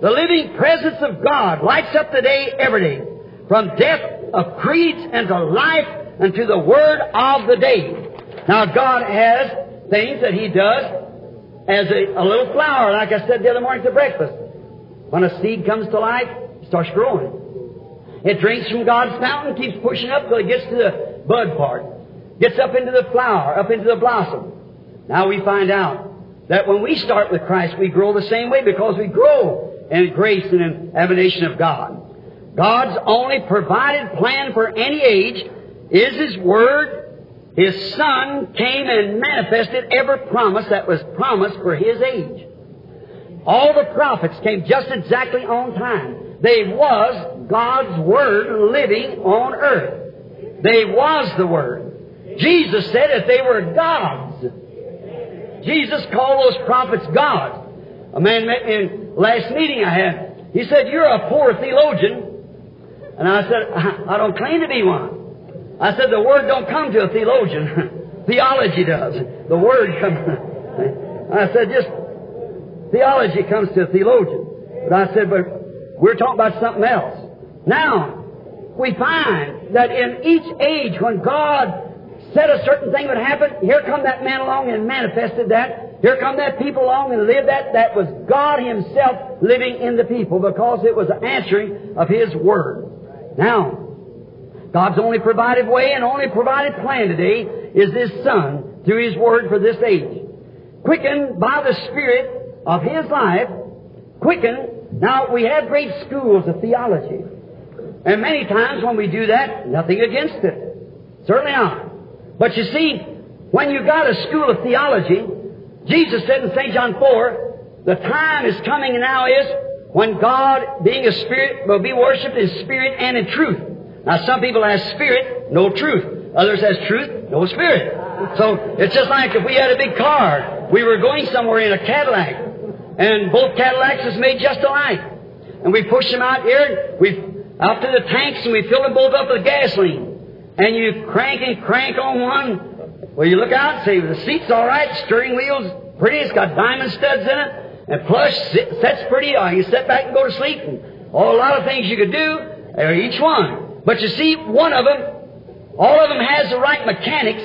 The living presence of God lights up the day every day, from death of creeds and to life and to the word of the day. Now God has things that He does as a, a little flower, like I said the other morning to breakfast. When a seed comes to life, it starts growing. It drinks from God's fountain, keeps pushing up till it gets to the bud part, gets up into the flower, up into the blossom. Now we find out that when we start with Christ, we grow the same way because we grow in grace and in emanation of God. God's only provided plan for any age is His Word. His Son came and manifested every promise that was promised for His age. All the prophets came just exactly on time. They was God's Word living on earth. They was the Word. Jesus said that they were gods. Jesus called those prophets gods. A man met me in last meeting I had. He said, You're a poor theologian. And I said, I don't claim to be one. I said, The Word don't come to a theologian. Theology does. The Word comes. I said, Just theology comes to a theologian. But I said, But we're talking about something else. Now, we find that in each age when God said a certain thing would happen, here come that man along and manifested that. Here come that people along and lived that. That was God Himself living in the people because it was an answering of His Word. Now, God's only provided way and only provided plan today is this Son through His Word for this age. Quickened by the Spirit of His life, quickened. Now, we have great schools of theology. And many times when we do that, nothing against it. Certainly not. But you see, when you got a school of theology, Jesus said in St. John 4, the time is coming now is when God, being a spirit, will be worshipped in spirit and in truth. Now some people have spirit, no truth. Others has truth, no spirit. So it's just like if we had a big car, we were going somewhere in a Cadillac, and both Cadillacs is made just alike. And we push them out here, we out to the tanks, and we fill them both up with gasoline. And you crank and crank on one, well, you look out and say, the seat's all right, steering wheel's pretty, it's got diamond studs in it, and plush, sets pretty, or you sit back and go to sleep, and all a lot of things you could do, uh, each one. But you see, one of them, all of them has the right mechanics,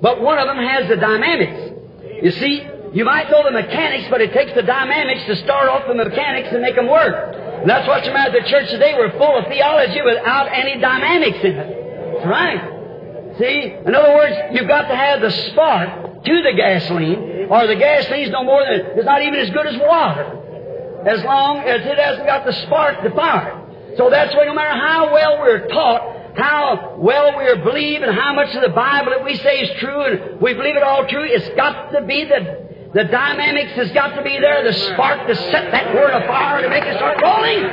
but one of them has the dynamics. You see, you might know the mechanics, but it takes the dynamics to start off the mechanics and make them work. And that's what's the matter with the church today. We're full of theology without any dynamics in it. That's right. See? In other words, you've got to have the spark to the gasoline, or the gasoline's no more than, it's not even as good as water. As long as it hasn't got the spark to fire. So that's why no matter how well we're taught, how well we believe, and how much of the Bible that we say is true, and we believe it all true, it's got to be the the dynamics has got to be there, the spark to set that word afire to make it start rolling.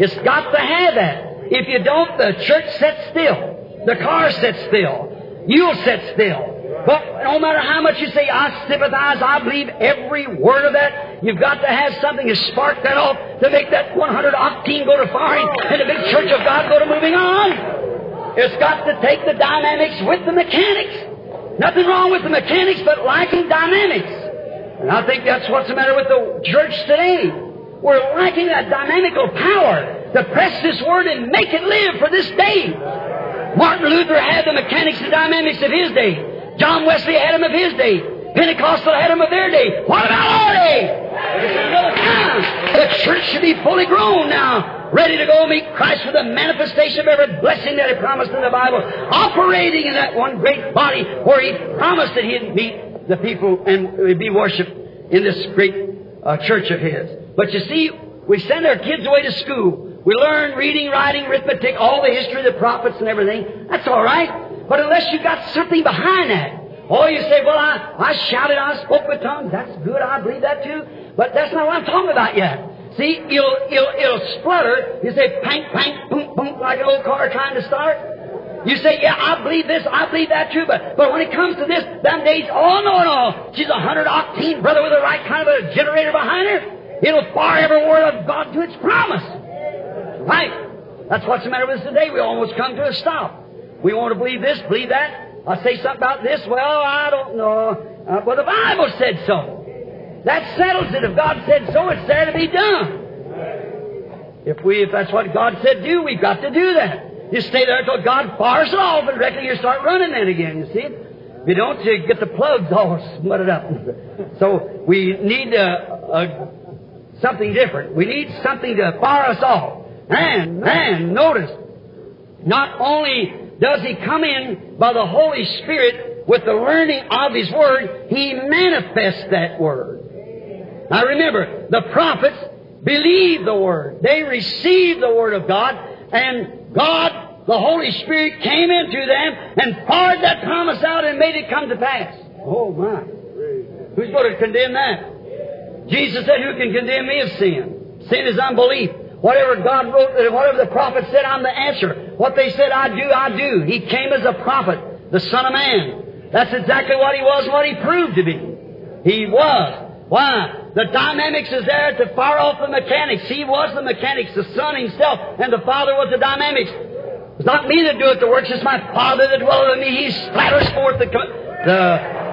It's got to have that. If you don't, the church sits still. The car sits still. You'll sit still. But no matter how much you say, I sympathize, I believe every word of that, you've got to have something to spark that off to make that 100 octane go to firing and the big church of God go to moving on. It's got to take the dynamics with the mechanics. Nothing wrong with the mechanics, but lacking dynamics. And I think that's what's the matter with the church today. We're lacking that dynamical power to press this word and make it live for this day. Martin Luther had the mechanics and dynamics of his day. John Wesley had them of his day. Pentecostal had them of their day. What about our day? Another time. The church should be fully grown now, ready to go meet Christ with the manifestation of every blessing that He promised in the Bible, operating in that one great body where He promised that He'd meet the people and be worshipped in this great uh, church of His. But you see, we send our kids away to school. We learn reading, writing, arithmetic, all the history of the prophets and everything. That's all right. But unless you got something behind that, Oh, you say, well, I, I shouted, I spoke with tongues. That's good. I believe that too. But that's not what I'm talking about yet. See, it'll, it'll, it'll splutter. You say, pank, pank, boom, boom, like an old car trying to start. You say, yeah, I believe this, I believe that too, but, but when it comes to this, them days, oh no, no, she's a hundred octane brother with the right kind of a generator behind her. It'll fire every word of God to its promise. Right? That's what's the matter with us today. We almost come to a stop. We want to believe this, believe that. I say something about this. Well, I don't know. Uh, well, the Bible said so. That settles it. If God said so, it's there to be done. If we, if that's what God said do, we've got to do that. You stay there until God fires it off, and directly you start running then again. You see? If you don't, you get the plugs all smutted up. so we need a, a, something different. We need something to fire us off. And, and notice, not only does he come in by the Holy Spirit with the learning of his Word, he manifests that Word. Now remember, the prophets believed the Word. They received the Word of God, and God, the Holy Spirit, came into them and poured that promise out and made it come to pass. Oh my. Who's going to condemn that? Jesus said, Who can condemn me of sin? Sin is unbelief. Whatever God wrote, whatever the prophet said, I'm the answer. What they said I do, I do. He came as a prophet, the Son of Man. That's exactly what he was, what he proved to be. He was. Why? The dynamics is there to fire off the mechanics. He was the mechanics, the Son himself, and the Father was the dynamics. It's not me that doeth the works, it's my Father that dwelleth in me. He splatters forth the, the,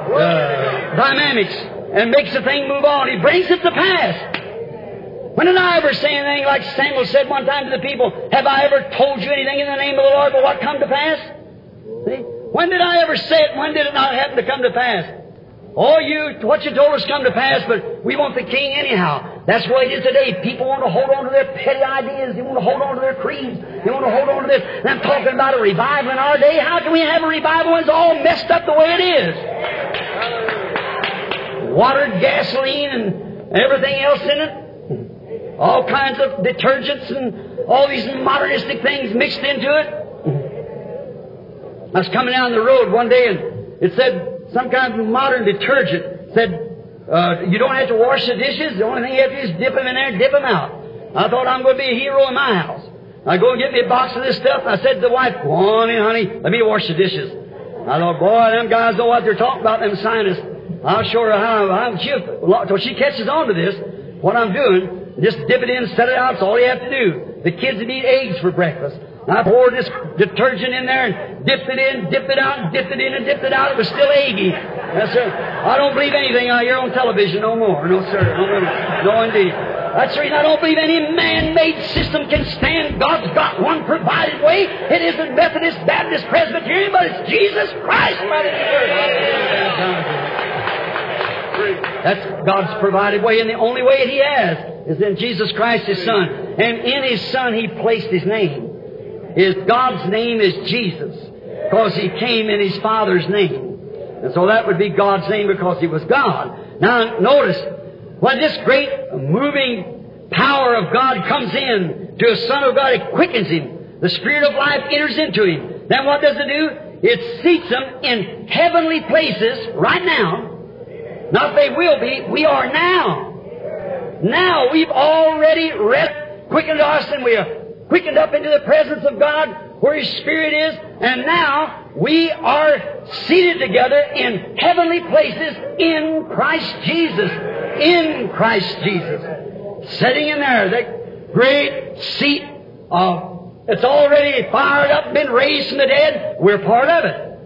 the dynamics and makes the thing move on. He brings it to pass. When did I ever say anything like Samuel said one time to the people, Have I ever told you anything in the name of the Lord but what come to pass? See? When did I ever say it? When did it not happen to come to pass? Oh, you, what you told us come to pass, but we want the king anyhow. That's what it is today. People want to hold on to their petty ideas. They want to hold on to their creeds. They want to hold on to this. And I'm talking about a revival in our day. How can we have a revival when it's all messed up the way it is? Watered gasoline and everything else in it all kinds of detergents and all these modernistic things mixed into it. I was coming down the road one day and it said some kind of modern detergent said uh, you don't have to wash the dishes. The only thing you have to do is dip them in there, and dip them out. I thought I'm going to be a hero in my house. I go and get me a box of this stuff. I said to the wife, "Go on in, honey. Let me wash the dishes." I thought, boy, them guys know what they're talking about. Them scientists. I'll show her how. I'm, she, till she catches on to this, what I'm doing. Just dip it in, set it out. That's all you have to do. The kids eat eggs for breakfast. I poured this detergent in there and dipped it in, dipped it out, dipped it in and dipped it out. It was still eggy. Yes, sir. I don't believe anything I hear on television no more. No, sir. No, no indeed. That's the reason I don't believe any man-made system can stand. God's got one provided way. It isn't Methodist, Baptist, Presbyterian, but it's Jesus Christ. That's God's provided way, and the only way He has is in Jesus Christ, His Son. And in His Son, He placed His name. His God's name is Jesus, because He came in His Father's name. And so that would be God's name because He was God. Now, notice, when this great moving power of God comes in to a Son of God, it quickens Him. The Spirit of life enters into Him. Then what does it do? It seats Him in heavenly places right now not they will be, we are now. Now we've already read, quickened us and we are quickened up into the presence of God where His Spirit is, and now we are seated together in heavenly places in Christ Jesus. In Christ Jesus. Sitting in there, that great seat of, it's already fired up, been raised from the dead. We're part of it.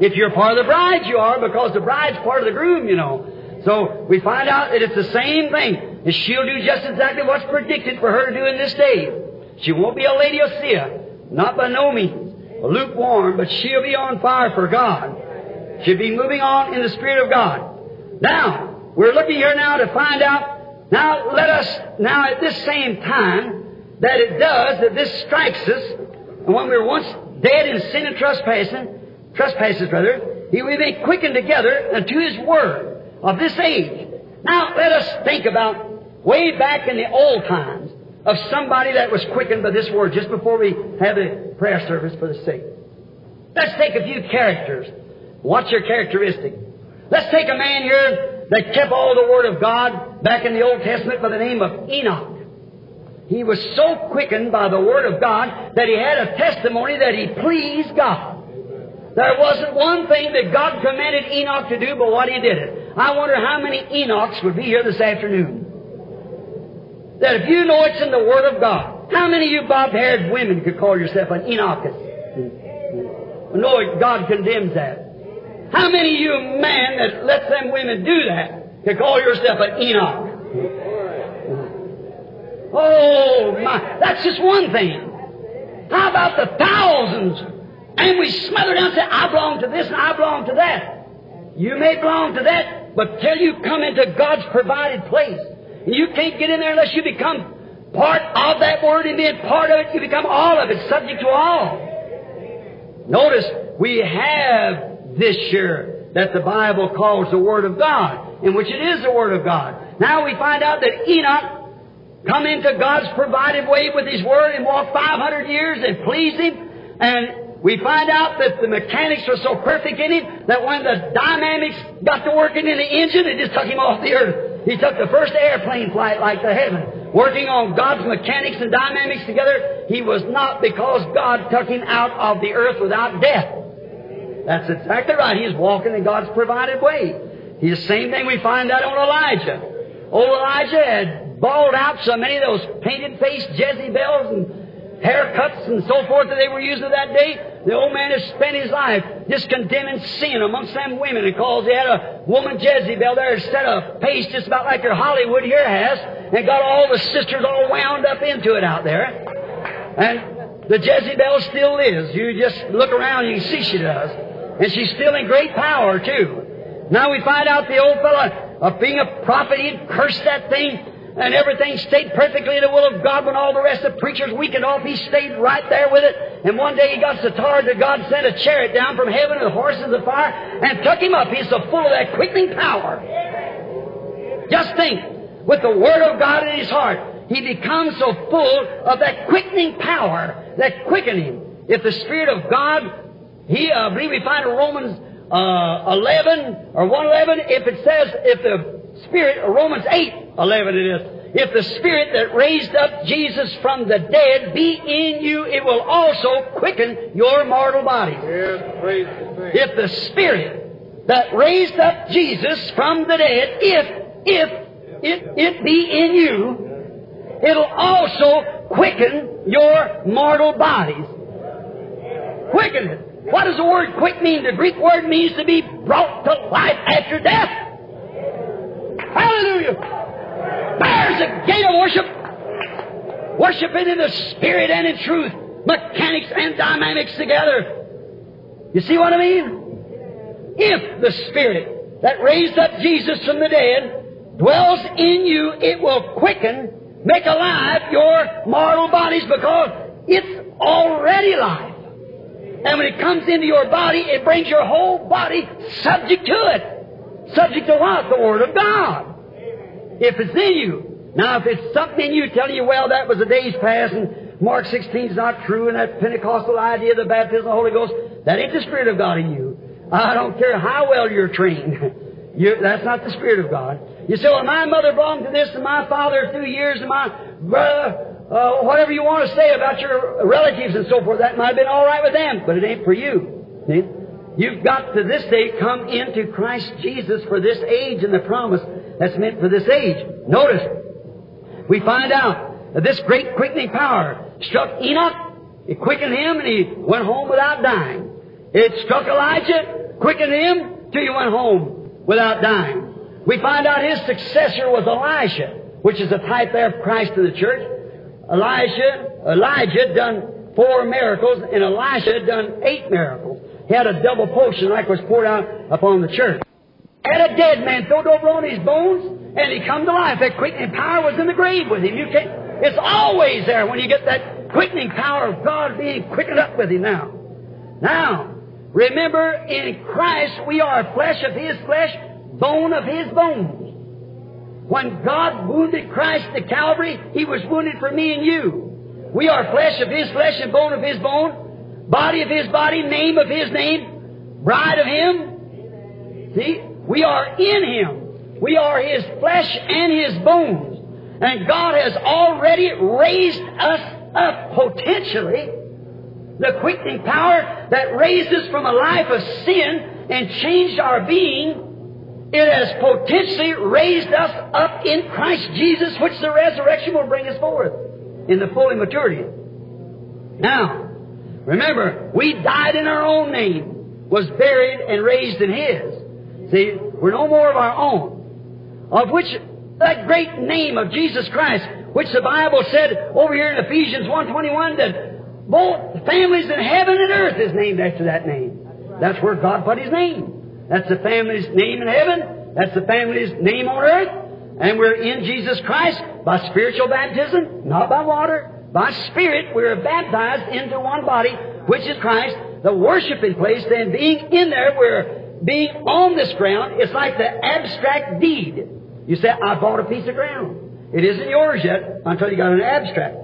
If you're part of the bride, you are, because the bride's part of the groom, you know. So we find out that it's the same thing. And she'll do just exactly what's predicted for her to do in this day. She won't be a Laodicea, not by no means, lukewarm, but she'll be on fire for God. She'll be moving on in the Spirit of God. Now, we're looking here now to find out, now let us, now at this same time, that it does, that this strikes us, and when we were once dead in sin and trespassing, trespasses rather, he will be quickened together unto his word of this age. Now let us think about way back in the old times of somebody that was quickened by this word just before we have the prayer service for the sick. Let's take a few characters What's your characteristic? Let's take a man here that kept all the Word of God back in the Old Testament by the name of Enoch. He was so quickened by the Word of God that he had a testimony that he pleased God. There wasn't one thing that God commanded Enoch to do but what he did it. I wonder how many Enochs would be here this afternoon. That if you know it's in the Word of God, how many of you bob-haired women could call yourself an Enochist? No, God condemns that. How many of you men that let them women do that can call yourself an Enoch? Oh my, that's just one thing. How about the thousands? And we smother down and say, I belong to this and I belong to that. You may belong to that, but till you come into God's provided place, and you can't get in there unless you become part of that word and being part of it, you become all of it, subject to all. Notice, we have this here that the Bible calls the Word of God, in which it is the Word of God. Now we find out that Enoch come into God's provided way with His Word and walked 500 years and pleased Him. And we find out that the mechanics were so perfect in Him that when the dynamics got to working in the engine, it just took Him off the earth. He took the first airplane flight like to heaven. Working on God's mechanics and dynamics together, He was not because God took Him out of the earth without death. That's exactly right. He's walking in God's provided way. He's the same thing we find out on Elijah. Old Elijah had bawled out so many of those painted faced Jezebels and haircuts and so forth that they were using that day. The old man has spent his life just condemning sin amongst them women and calls he had a woman Jezebel there set a pace just about like your Hollywood here has and got all the sisters all wound up into it out there. And the Jezebel still lives. You just look around you see she does. And she's still in great power too. Now we find out the old fellow, of uh, being a prophet, he'd cursed that thing and everything stayed perfectly in the will of God when all the rest of the preachers weakened off. He stayed right there with it. And one day he got so tired that God sent a chariot down from heaven with horses of fire and took him up. He's so full of that quickening power. Just think, with the Word of God in his heart, he becomes so full of that quickening power, that quickening. If the Spirit of God, he, uh, believe we find in Romans uh, 11 or 111, if it says, if the Spirit, Romans 8, 11 it is. If the Spirit that raised up Jesus from the dead be in you, it will also quicken your mortal body. If the Spirit that raised up Jesus from the dead, if, if it, it be in you, it'll also quicken your mortal bodies. Quicken it. What does the word quick mean? The Greek word means to be brought to life after death. Hallelujah. There's a gate of worship. Worshiping in the Spirit and in truth. Mechanics and dynamics together. You see what I mean? If the Spirit that raised up Jesus from the dead dwells in you, it will quicken, make alive your mortal bodies because it's already life. And when it comes into your body, it brings your whole body subject to it. Subject to what? The Word of God. If it's in you. Now, if it's something in you telling you, well, that was the days past and Mark 16 is not true and that Pentecostal idea of the baptism of the Holy Ghost, that ain't the Spirit of God in you. I don't care how well you're trained. You, that's not the Spirit of God. You say, well, my mother belonged to this and my father through years and my brother, uh, whatever you want to say about your relatives and so forth, that might have been all right with them, but it ain't for you. See? You've got to this day come into Christ Jesus for this age and the promise that's meant for this age. Notice, we find out that this great quickening power struck Enoch, it quickened him, and he went home without dying. It struck Elijah, quickened him, till he went home without dying. We find out his successor was Elisha, which is a type there of Christ to the church. Elijah, Elijah done four miracles, and Elisha done eight miracles. He had a double portion like was poured out upon the church. Had a dead man thrown over on his bones, and he come to life. That quickening power was in the grave with him. You can't, it's always there when you get that quickening power of God being quickened up with him now. Now, remember, in Christ we are flesh of his flesh, bone of his bones. When God wounded Christ at Calvary, He was wounded for me and you. We are flesh of His flesh and bone of His bone, body of His body, name of His name, bride of Him. See? We are in Him. We are His flesh and His bones. And God has already raised us up potentially. The quickening power that raised us from a life of sin and changed our being, it has potentially raised us up in Christ Jesus, which the resurrection will bring us forth in the full maturity. Now, remember, we died in our own name, was buried and raised in His. See, we're no more of our own. Of which that great name of Jesus Christ, which the Bible said over here in Ephesians 1.21 that both families in heaven and earth is named after that name. That's where God put His name. That's the family's name in heaven. That's the family's name on earth. And we're in Jesus Christ by spiritual baptism, not by water. By Spirit, we're baptized into one body, which is Christ, the worshiping place. Then being in there, we're being on this ground. It's like the abstract deed. You say, I bought a piece of ground. It isn't yours yet until you got an abstract.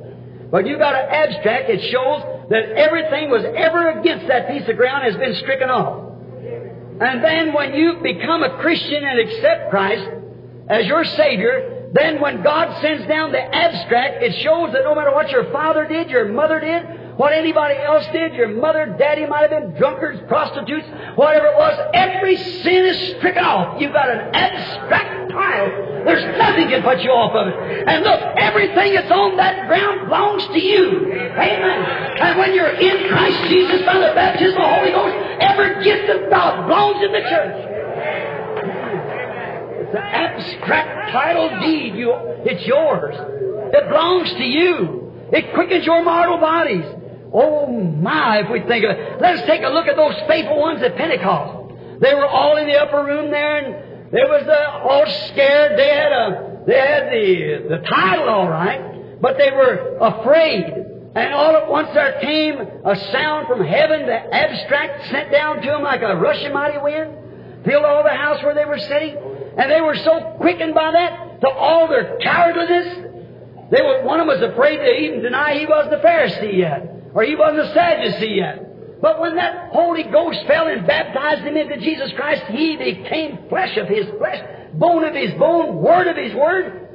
But you got an abstract, it shows that everything was ever against that piece of ground has been stricken off. And then when you become a Christian and accept Christ as your Savior, then when God sends down the abstract, it shows that no matter what your father did, your mother did, what anybody else did, your mother, daddy might have been drunkards, prostitutes, whatever it was, every sin is stricken off. You've got an abstract title. There's nothing can put you off of it. And look, everything that's on that ground belongs to you. Amen. And when you're in Christ Jesus by the baptism of the Holy Ghost, every gift of God belongs in the church. It's an abstract title deed. You, it's yours. It belongs to you. It quickens your mortal bodies. Oh my, if we think of it. Let us take a look at those faithful ones at Pentecost. They were all in the upper room there and there was the, all scared. They had a, they had the, the title all right, but they were afraid. And all at once there came a sound from heaven, the abstract sent down to them like a rushing mighty wind, filled all the house where they were sitting. And they were so quickened by that to all their cowardliness. They were, one of them was afraid to even deny he was the Pharisee yet, he wasn't a Sadducee yet. But when that Holy Ghost fell and baptized him into Jesus Christ, he became flesh of his flesh, bone of his bone, word of his word.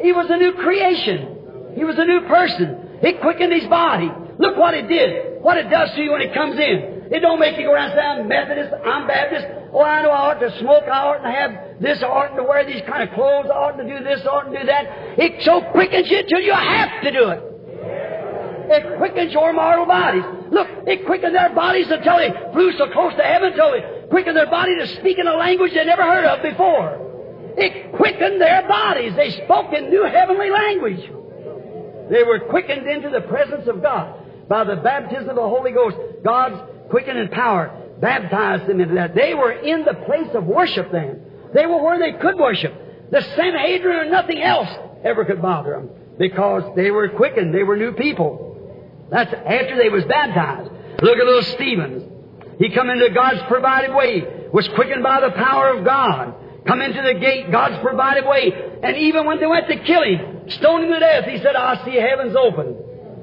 He was a new creation. He was a new person. It quickened his body. Look what it did. What it does to you when it comes in. It don't make you go around and say, I'm Methodist, I'm Baptist. Oh, I know I ought to smoke, I ought to have this, I ought to wear these kind of clothes, I ought to do this, I ought to do that. It so quickens you till you have to do it. It quickens your mortal bodies. Look, it quickened their bodies until they flew so close to heaven, until it quickened their body to speak in a language they never heard of before. It quickened their bodies. They spoke in new heavenly language. They were quickened into the presence of God by the baptism of the Holy Ghost. God's quickening power baptized them into that. They were in the place of worship then. They were where they could worship. The Sanhedrin or nothing else ever could bother them because they were quickened. They were new people. That's after they was baptized. Look at little Stephen. He come into God's provided way, was quickened by the power of God. Come into the gate, God's provided way. And even when they went to kill him, stone him to death, he said, I see heavens open.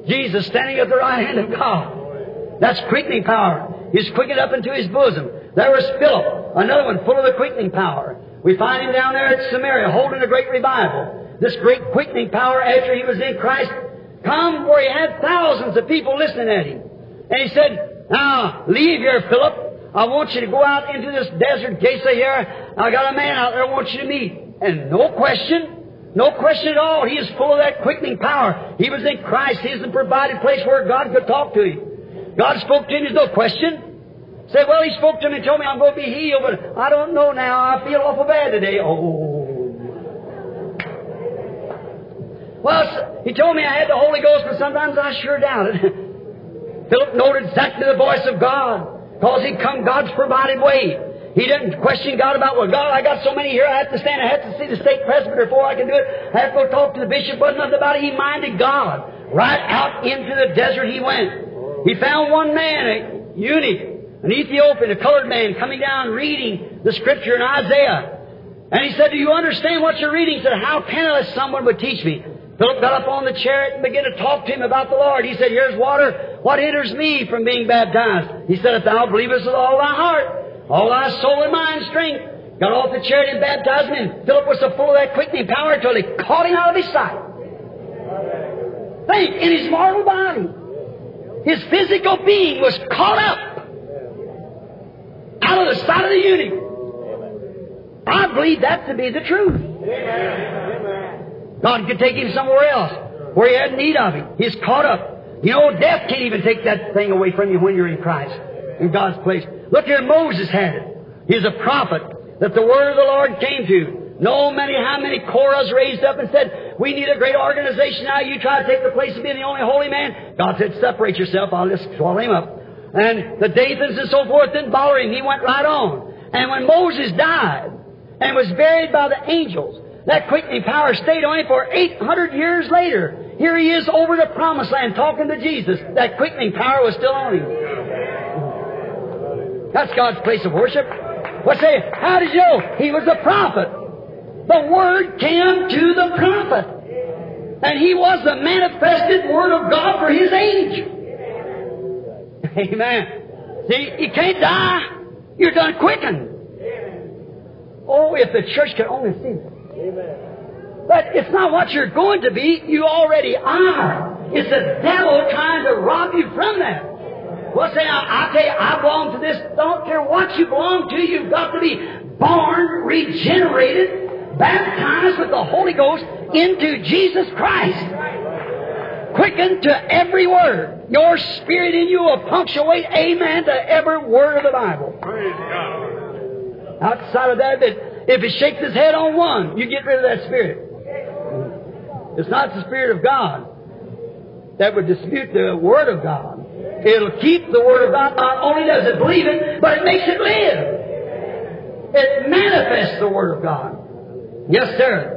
Jesus standing at the right hand of God. That's quickening power. He's quickened up into his bosom. There was Philip, another one full of the quickening power. We find him down there at Samaria holding a great revival. This great quickening power after he was in Christ come where he had thousands of people listening at him. And he said, Now, leave here, Philip. I want you to go out into this desert Gaza here. I got a man out there I want you to meet. And no question, no question at all. He is full of that quickening power. He was in Christ. He is the provided place where God could talk to him. God spoke to him, there's no question. Said, well, he spoke to me and told me I'm going to be healed, but I don't know now. I feel awful bad today. Oh. Well, he told me I had the Holy Ghost, but sometimes I sure doubt it. Philip noted exactly the voice of God, because he'd come God's provided way. He didn't question God about, well, God, I got so many here, I have to stand, I have to see the state presbyter before I can do it. I have to go talk to the bishop, but nothing about it. He minded God. Right out into the desert he went. He found one man, a eunuch, an Ethiopian, a colored man, coming down reading the scripture in Isaiah. And he said, Do you understand what you're reading? He said, How can I? Someone would teach me. Philip got up on the chariot and began to talk to him about the Lord. He said, Here's water. what hinders me from being baptized? He said, if thou believest with all thy heart, all thy soul and mind strength, got off the chariot and baptized him, Philip was so full of that quickening power until he caught him out of his sight. Think, in his mortal body, his physical being was caught up out of the sight of the eunuch. I believe that to be the truth. God could take him somewhere else where he had need of him. He's caught up. You know, death can't even take that thing away from you when you're in Christ, in God's place. Look here, Moses had it. He's a prophet that the word of the Lord came to. No many, how many Korahs raised up and said, we need a great organization now. You try to take the place of being the only holy man. God said, separate yourself. I'll just swallow him up. And the Dathans and so forth didn't bother him. He went right on. And when Moses died and was buried by the angels, that quickening power stayed on him for 800 years later. Here he is over the promised land talking to Jesus. That quickening power was still on him. That's God's place of worship. What say? How did you know? He was a prophet. The Word came to the prophet. And he was the manifested Word of God for his age. Amen. See, you can't die. You're done quickened. Oh, if the church could only see that. But it's not what you're going to be. You already are. It's the devil trying to rob you from that. Well, say, I, I tell you, I belong to this. Don't care what you belong to. You've got to be born, regenerated, baptized with the Holy Ghost into Jesus Christ. Quickened to every word. Your spirit in you will punctuate amen to every word of the Bible. Praise God. Outside of that, if if it shakes his head on one, you get rid of that spirit. It's not the Spirit of God that would dispute the Word of God. It'll keep the Word of God. Not only does it believe it, but it makes it live. It manifests the Word of God. Yes, sir.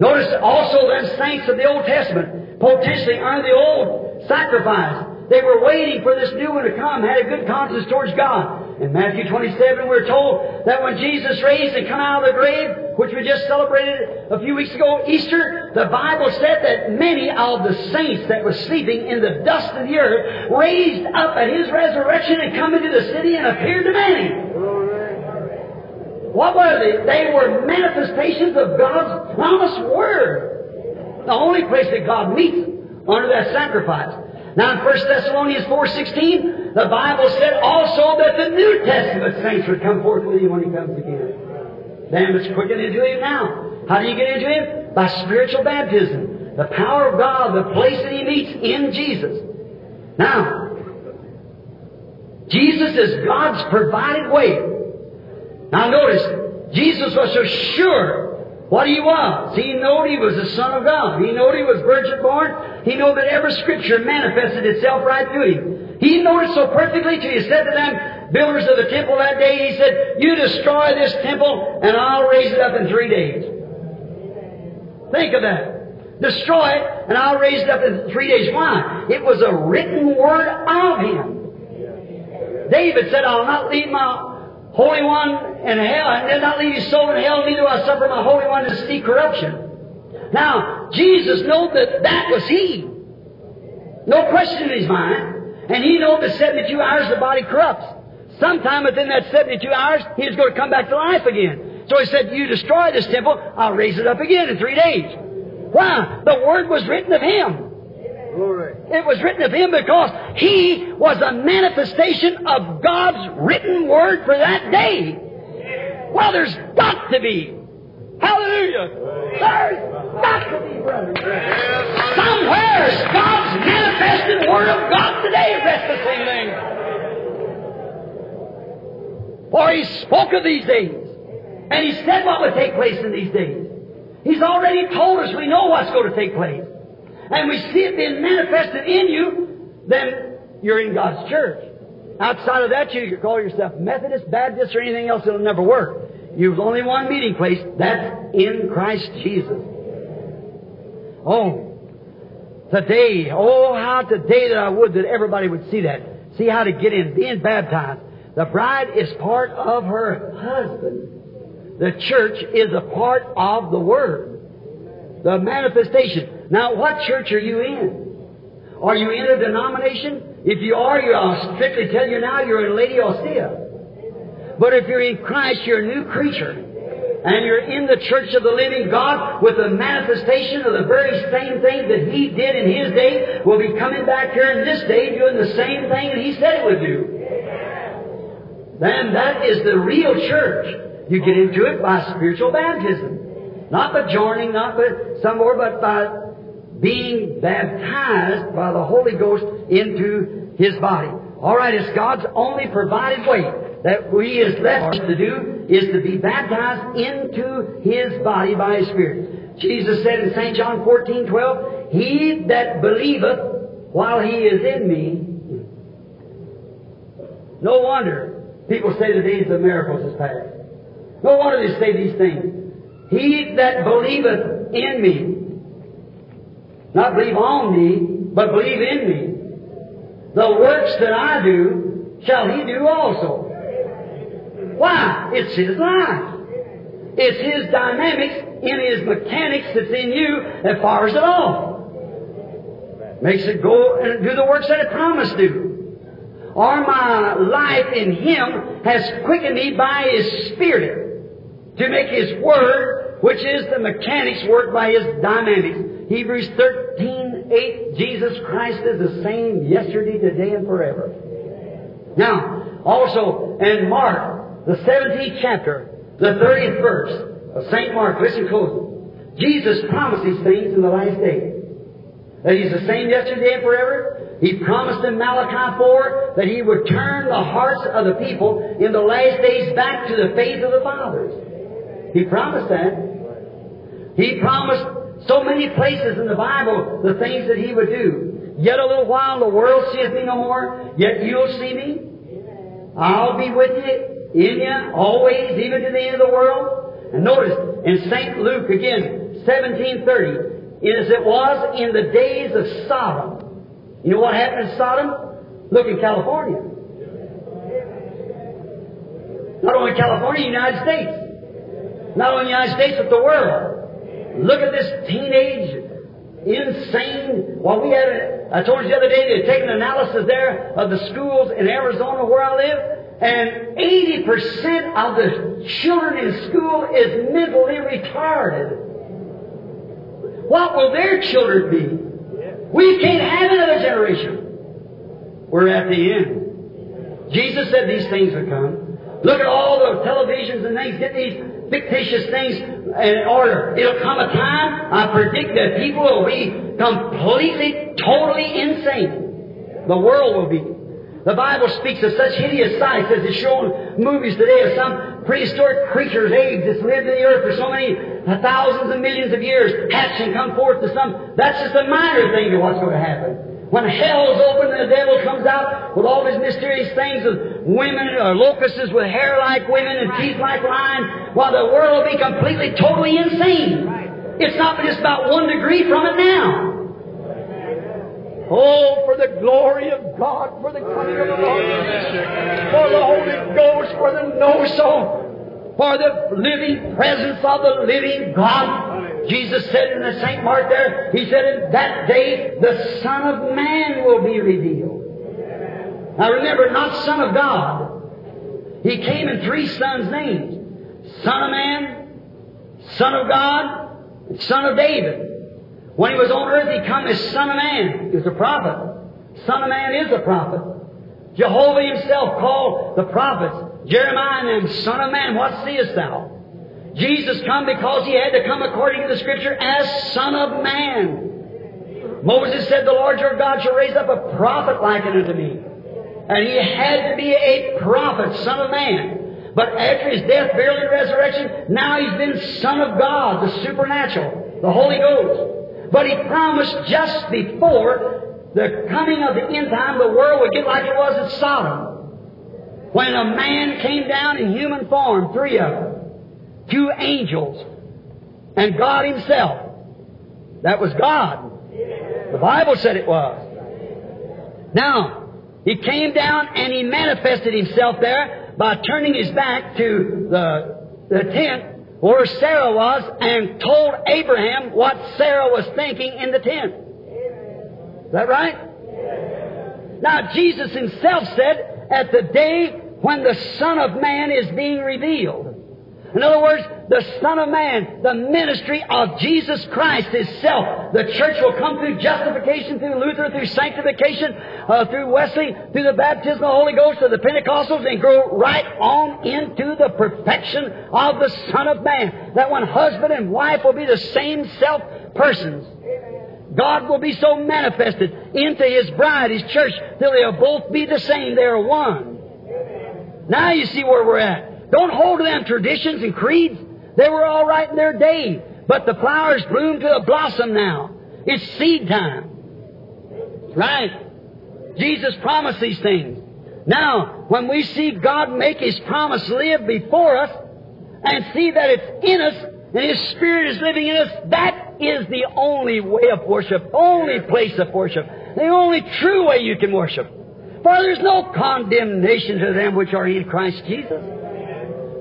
Notice also then saints of the Old Testament potentially earned the old sacrifice. They were waiting for this new one to come, had a good conscience towards God. In Matthew 27, we're told that when Jesus raised and come out of the grave, which we just celebrated a few weeks ago, Easter, the Bible said that many of the saints that were sleeping in the dust of the earth raised up at His resurrection and come into the city and appeared to many. What were they? They were manifestations of God's promised Word. The only place that God meets under that sacrifice. Now in 1 Thessalonians 4.16, the Bible said also that the New Testament saints would come forth with him when he comes again. Then it's quickened into him now. How do you get into him? By spiritual baptism. The power of God, the place that he meets in Jesus. Now, Jesus is God's provided way. Now notice, Jesus was so sure what he was. He knew he was the Son of God. He knew he was virgin born. He knew that every Scripture manifested itself right through him. He knew it so perfectly till he said to them, builders of the temple that day, he said, You destroy this temple and I'll raise it up in three days. Think of that. Destroy it and I'll raise it up in three days. Why? It was a written word of him. David said, I'll not leave my Holy One in hell, and did not leave his soul in hell, neither will I suffer my Holy One to see corruption. Now, Jesus knew that that was He. No question in His mind. And He knew that 72 hours the body corrupts. Sometime within that 72 hours, he He's going to come back to life again. So He said, you destroy this temple, I'll raise it up again in three days. Why? The Word was written of Him. It was written of him because he was a manifestation of God's written word for that day. Well, there's got to be. Hallelujah. There's got to be, brother. Somewhere God's manifested word of God today. That's the same thing. For he spoke of these days. And he said what would take place in these days. He's already told us we know what's going to take place and we see it being manifested in you, then you're in God's church. Outside of that, you can call yourself Methodist, Baptist, or anything else. It'll never work. You've only one meeting place. That's in Christ Jesus. Oh, today, oh, how today that I would that everybody would see that. See how to get in, being baptized. The bride is part of her husband. The church is a part of the Word. The manifestation. Now, what church are you in? Are you in a denomination? If you are, I'll strictly tell you now, you're in Laodicea. But if you're in Christ, you're a new creature. And you're in the church of the living God with the manifestation of the very same thing that He did in His day will be coming back here in this day doing the same thing that He said it would do. Then that is the real church. You get into it by spiritual baptism. Not by joining, not by some more, but by being baptized by the Holy Ghost into His body. All right, it's God's only provided way that we is left to do is to be baptized into His body by His Spirit. Jesus said in St. John 14, 12, He that believeth while He is in me, no wonder people say the days of miracles is past. No wonder they say these things. He that believeth in me, not believe on me, but believe in me. The works that I do shall he do also. Why? It's his life. It's his dynamics in his mechanics that's in you that fires it off. Makes it go and do the works that it promised to. Or my life in him has quickened me by his spirit to make his word, which is the mechanics work by his dynamics. Hebrews 13, 8, Jesus Christ is the same yesterday, today, and forever. Now, also in Mark, the 17th chapter, the 30th verse of St. Mark, listen closely. Jesus promised these things in the last day. That He's the same yesterday and forever. He promised in Malachi 4 that He would turn the hearts of the people in the last days back to the faith of the fathers. He promised that. He promised so many places in the Bible the things that He would do. Yet a little while the world seeth me no more, yet you'll see me. I'll be with you, in you, always, even to the end of the world. And notice, in St. Luke again, 1730, as it was in the days of Sodom. You know what happened in Sodom? Look in California. Not only California, United States. Not only United States, but the world. Look at this teenage, insane. Well, we had, a, I told you the other day, they had taken an analysis there of the schools in Arizona where I live, and 80% of the children in school is mentally retarded. What will their children be? We can't have another generation. We're at the end. Jesus said these things would come. Look at all the televisions and things. Get these fictitious things in order. It'll come a time, I predict that people will be completely, totally insane. The world will be. The Bible speaks of such hideous sights as is shown in movies today of some prehistoric creatures, apes, that's lived in the earth for so many uh, thousands and millions of years, hatch and come forth to some. That's just a minor thing to what's going to happen. When hell's open and the devil comes out with all his mysterious things of women or locusts with hair like women and teeth like lions, while the world will be completely, totally insane. It's not just about one degree from it now. Oh, for the glory of God, for the coming of the Lord, for the Holy Ghost, for the no so, for the living presence of the living God. Jesus said in the St. Mark there, He said, In that day the Son of Man will be revealed. Now remember, not Son of God. He came in three sons' names Son of Man, Son of God, and Son of David. When he was on earth, he come as Son of Man. He was a prophet. Son of Man is a prophet. Jehovah himself called the prophets, Jeremiah and them, Son of Man, what seest thou? Jesus come because he had to come according to the Scripture as Son of Man. Moses said, The Lord your God shall raise up a prophet like unto me. And he had to be a prophet, Son of Man. But after his death, burial, and resurrection, now he's been Son of God, the supernatural, the Holy Ghost. But he promised just before the coming of the end time, the world would get like it was at Sodom. When a man came down in human form, three of them two angels, and God Himself. That was God. The Bible said it was. Now, He came down and He manifested Himself there by turning His back to the, the tent where Sarah was and told Abraham what Sarah was thinking in the tent. Is that right? Now, Jesus himself said, at the day when the Son of Man is being revealed. In other words, the Son of Man, the ministry of Jesus Christ Himself. The church will come through justification, through Luther, through sanctification, uh, through Wesley, through the baptism of the Holy Ghost, to the Pentecostals, and grow right on into the perfection of the Son of Man. That one husband and wife will be the same self persons. God will be so manifested into His bride, His church, till they'll both be the same. They're one. Now you see where we're at. Don't hold to them traditions and creeds. They were all right in their day. But the flowers bloom to a blossom now. It's seed time. Right? Jesus promised these things. Now, when we see God make His promise live before us and see that it's in us and His Spirit is living in us, that is the only way of worship, only place of worship, the only true way you can worship. For there's no condemnation to them which are in Christ Jesus.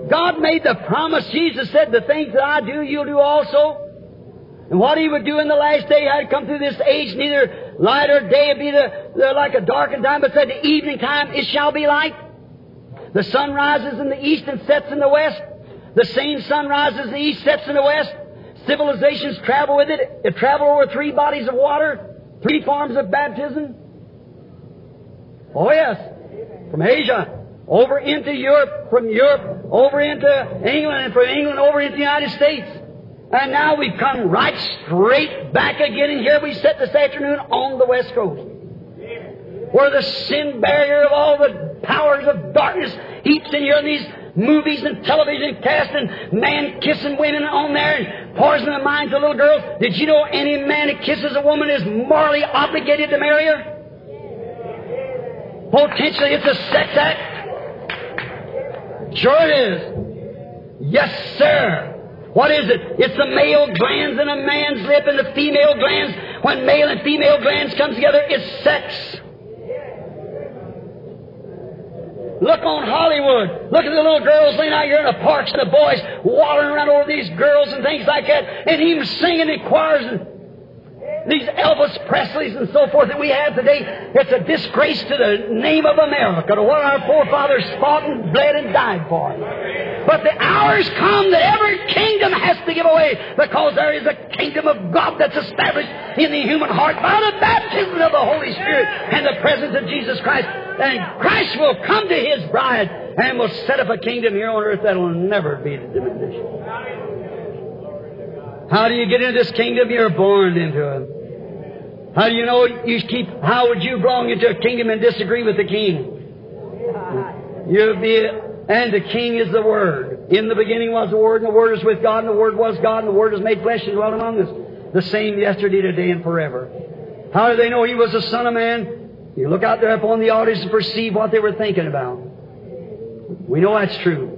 God made the promise. Jesus said, The things that I do, you'll do also. And what He would do in the last day, I'd come through this age, neither light or day be the, the, like a darkened time, but said, The evening time it shall be light. The sun rises in the east and sets in the west. The same sun rises in the east, sets in the west. Civilizations travel with it. It travel over three bodies of water, three forms of baptism. Oh, yes. From Asia over into Europe, from Europe over into England, and from England over into the United States. And now we've come right straight back again, and here we sit this afternoon on the West Coast. Where the sin barrier of all the powers of darkness heaps in here, and these movies and television casting man kissing women on there and poisoning the minds of little girls. Did you know any man that kisses a woman is morally obligated to marry her? Potentially it's a sex act. Sure it is. Yes, sir. What is it? It's the male glands in a man's lip and the female glands. When male and female glands come together, it's sex. Look on Hollywood. Look at the little girls laying out here in the parks and the boys wallowing around over these girls and things like that. And him singing in choirs and these Elvis Presleys and so forth that we have today, it's a disgrace to the name of America, to what our forefathers fought and bled and died for. But the hour's come that every kingdom has to give away because there is a kingdom of God that's established in the human heart by the baptism of the Holy Spirit and the presence of Jesus Christ. And Christ will come to His bride and will set up a kingdom here on earth that will never be diminished. How do you get into this kingdom? You're born into it. How do you know you keep, how would you belong into a kingdom and disagree with the king? You'll be, and the king is the Word. In the beginning was the Word, and the Word is with God, and the Word was God, and the Word was made flesh and dwelt among us. The same yesterday, today, and forever. How do they know He was the Son of Man? You look out there upon the audience and perceive what they were thinking about. We know that's true.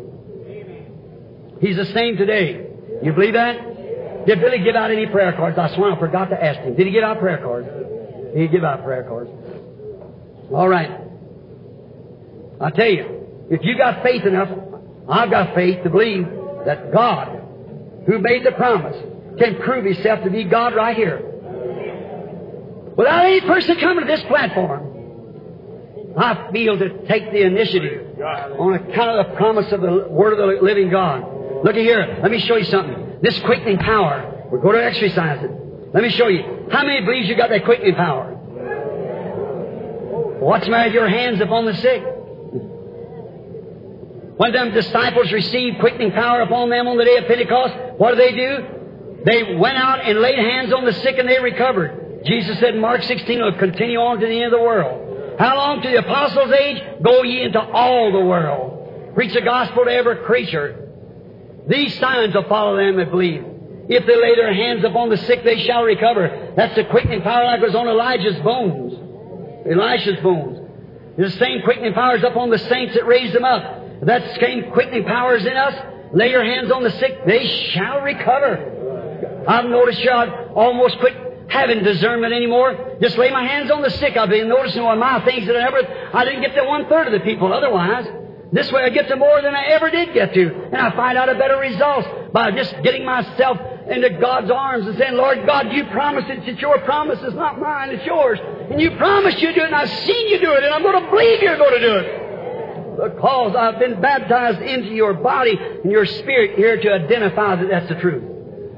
He's the same today. You believe that? Did Billy give out any prayer cards? I swear I forgot to ask him. Did he give out prayer cards? He give out prayer cards. All right. I tell you, if you got faith enough, I've got faith to believe that God, who made the promise, can prove Himself to be God right here. Without any person coming to this platform, I feel to take the initiative on account of the promise of the Word of the living God. Look at here. Let me show you something. This quickening power, we're going to exercise it. Let me show you. How many believes you got that quickening power? What's matter with your hands upon the sick? When them disciples received quickening power upon them on the day of Pentecost, what did they do? They went out and laid hands on the sick and they recovered. Jesus said in Mark 16, will continue on to the end of the world. How long to the apostles' age? Go ye into all the world. Preach the gospel to every creature. These signs will follow them that believe. If they lay their hands upon the sick, they shall recover. That's the quickening power like was on Elijah's bones. Elisha's bones. The same quickening power is upon the saints that raised them up. That same quickening power is in us. Lay your hands on the sick, they shall recover. I've noticed you I've almost quit having discernment anymore. Just lay my hands on the sick. I've been noticing on my things that I never, I didn't get to one third of the people otherwise. This way I get to more than I ever did get to. And I find out a better result by just getting myself into God's arms and saying, Lord God, you promised it. It's your promise. It's not mine. It's yours. And you promised you'd do it, and I've seen you do it, and I'm going to believe you're going to do it. Because I've been baptized into your body and your spirit here to identify that that's the truth.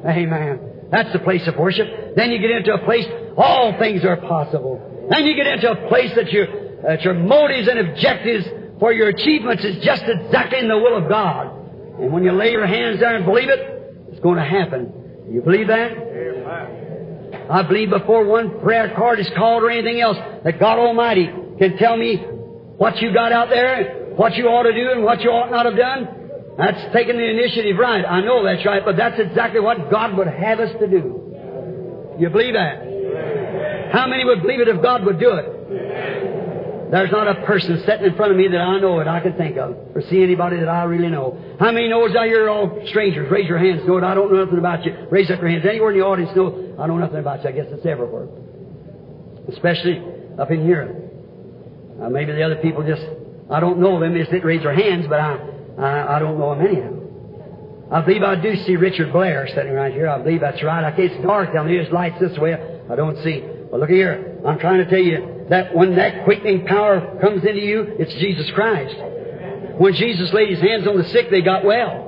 Amen. That's the place of worship. Then you get into a place, all things are possible. Then you get into a place that your, that your motives and objectives for your achievements is just exactly in the will of God. And when you lay your hands there and believe it, it's going to happen. You believe that? Amen. I believe before one prayer card is called or anything else, that God Almighty can tell me what you got out there, what you ought to do and what you ought not have done. That's taking the initiative right. I know that's right, but that's exactly what God would have us to do. You believe that? How many would believe it if God would do it? There's not a person sitting in front of me that I know that I can think of, or see anybody that I really know. How many knows here are all strangers? Raise your hands. Know it. I don't know nothing about you. Raise up your hands. Anywhere in the audience know I know nothing about you. I guess it's everywhere, especially up in here. Uh, maybe the other people just I don't know them. They just didn't raise their hands, but I I, I don't know them anyhow. I believe I do see Richard Blair sitting right here. I believe that's right. I can't, it's dark down there. There's lights this way. I don't see. But look here. I'm trying to tell you that when that quickening power comes into you, it's Jesus Christ. When Jesus laid his hands on the sick, they got well.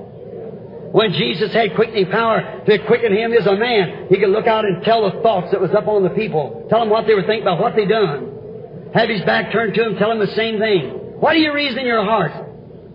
When Jesus had quickening power to quicken him as a man, he could look out and tell the thoughts that was up on the people. Tell them what they were thinking about what they done. Have his back turned to him, tell him the same thing. What do you reason in your heart?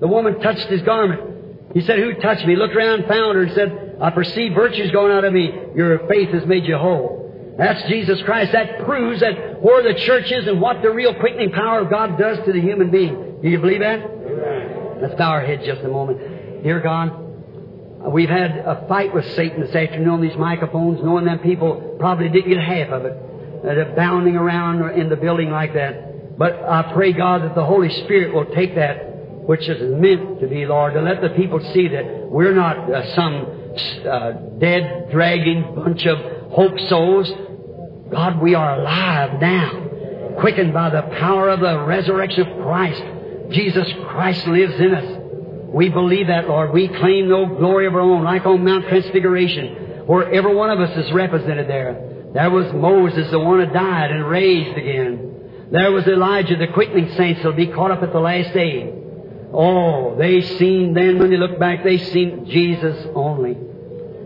The woman touched his garment. He said, Who touched me? Looked around, found her, and said, I perceive virtues going out of me. Your faith has made you whole. That's Jesus Christ. That proves that where the church is and what the real quickening power of God does to the human being. Do you believe that? Let's bow our heads just a moment. Dear God, we've had a fight with Satan this afternoon on these microphones, knowing that people probably didn't get half of it. They're bounding around in the building like that. But I pray, God, that the Holy Spirit will take that which is meant to be, Lord, to let the people see that we're not uh, some uh, dead, dragging bunch of hope souls. God, we are alive now, quickened by the power of the resurrection of Christ. Jesus Christ lives in us. We believe that, Lord. We claim no glory of our own, like on Mount Transfiguration, where every one of us is represented there. There was Moses, the one who died and raised again. There was Elijah, the quickening saints who'll be caught up at the last day. Oh, they seen then, when they look back, they seen Jesus only.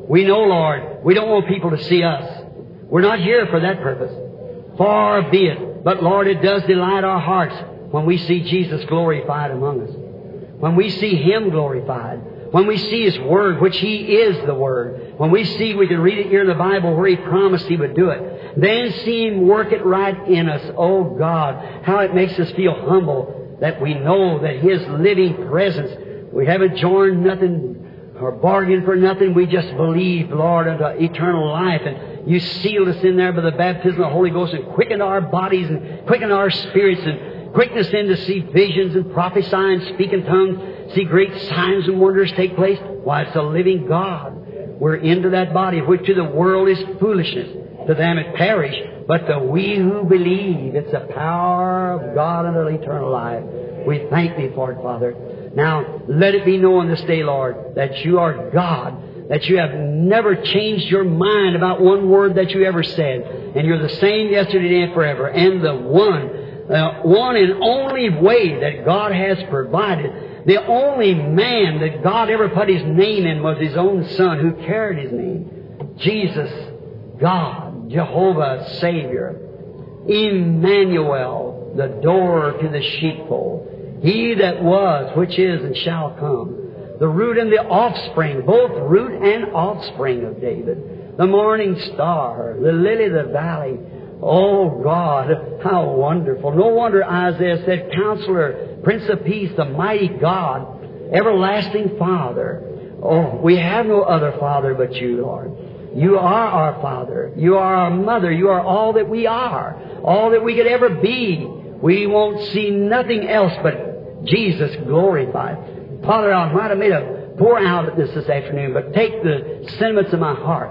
We know, Lord, we don't want people to see us. We're not here for that purpose. Far be it. But Lord, it does delight our hearts when we see Jesus glorified among us. When we see Him glorified. When we see His Word, which He is the Word. When we see, we can read it here in the Bible where He promised He would do it. Then see Him work it right in us. Oh God, how it makes us feel humble that we know that His living presence, we haven't joined nothing or bargained for nothing. We just believe, Lord, unto eternal life. And you sealed us in there by the baptism of the Holy Ghost and quickened our bodies and quickened our spirits and quickened us in to see visions and prophesy and speak in tongues, see great signs and wonders take place. Why, it's a living God. We're into that body, which to the world is foolishness. To them it perish. But to we who believe, it's the power of God unto eternal life. We thank Thee for it, Father. Now, let it be known this day, Lord, that you are God, that you have never changed your mind about one word that you ever said, and you're the same yesterday and forever, and the one, uh, one and only way that God has provided, the only man that God ever put his name in was his own son who carried his name. Jesus, God, Jehovah, Savior, Emmanuel, the door to the sheepfold. He that was, which is, and shall come. The root and the offspring, both root and offspring of David. The morning star, the lily of the valley. Oh God, how wonderful. No wonder Isaiah said, Counselor, Prince of Peace, the mighty God, everlasting Father. Oh, we have no other Father but you, Lord. You are our Father. You are our Mother. You are all that we are. All that we could ever be. We won't see nothing else but Jesus glorified. Father, I might have made a pour out at this this afternoon, but take the sentiments of my heart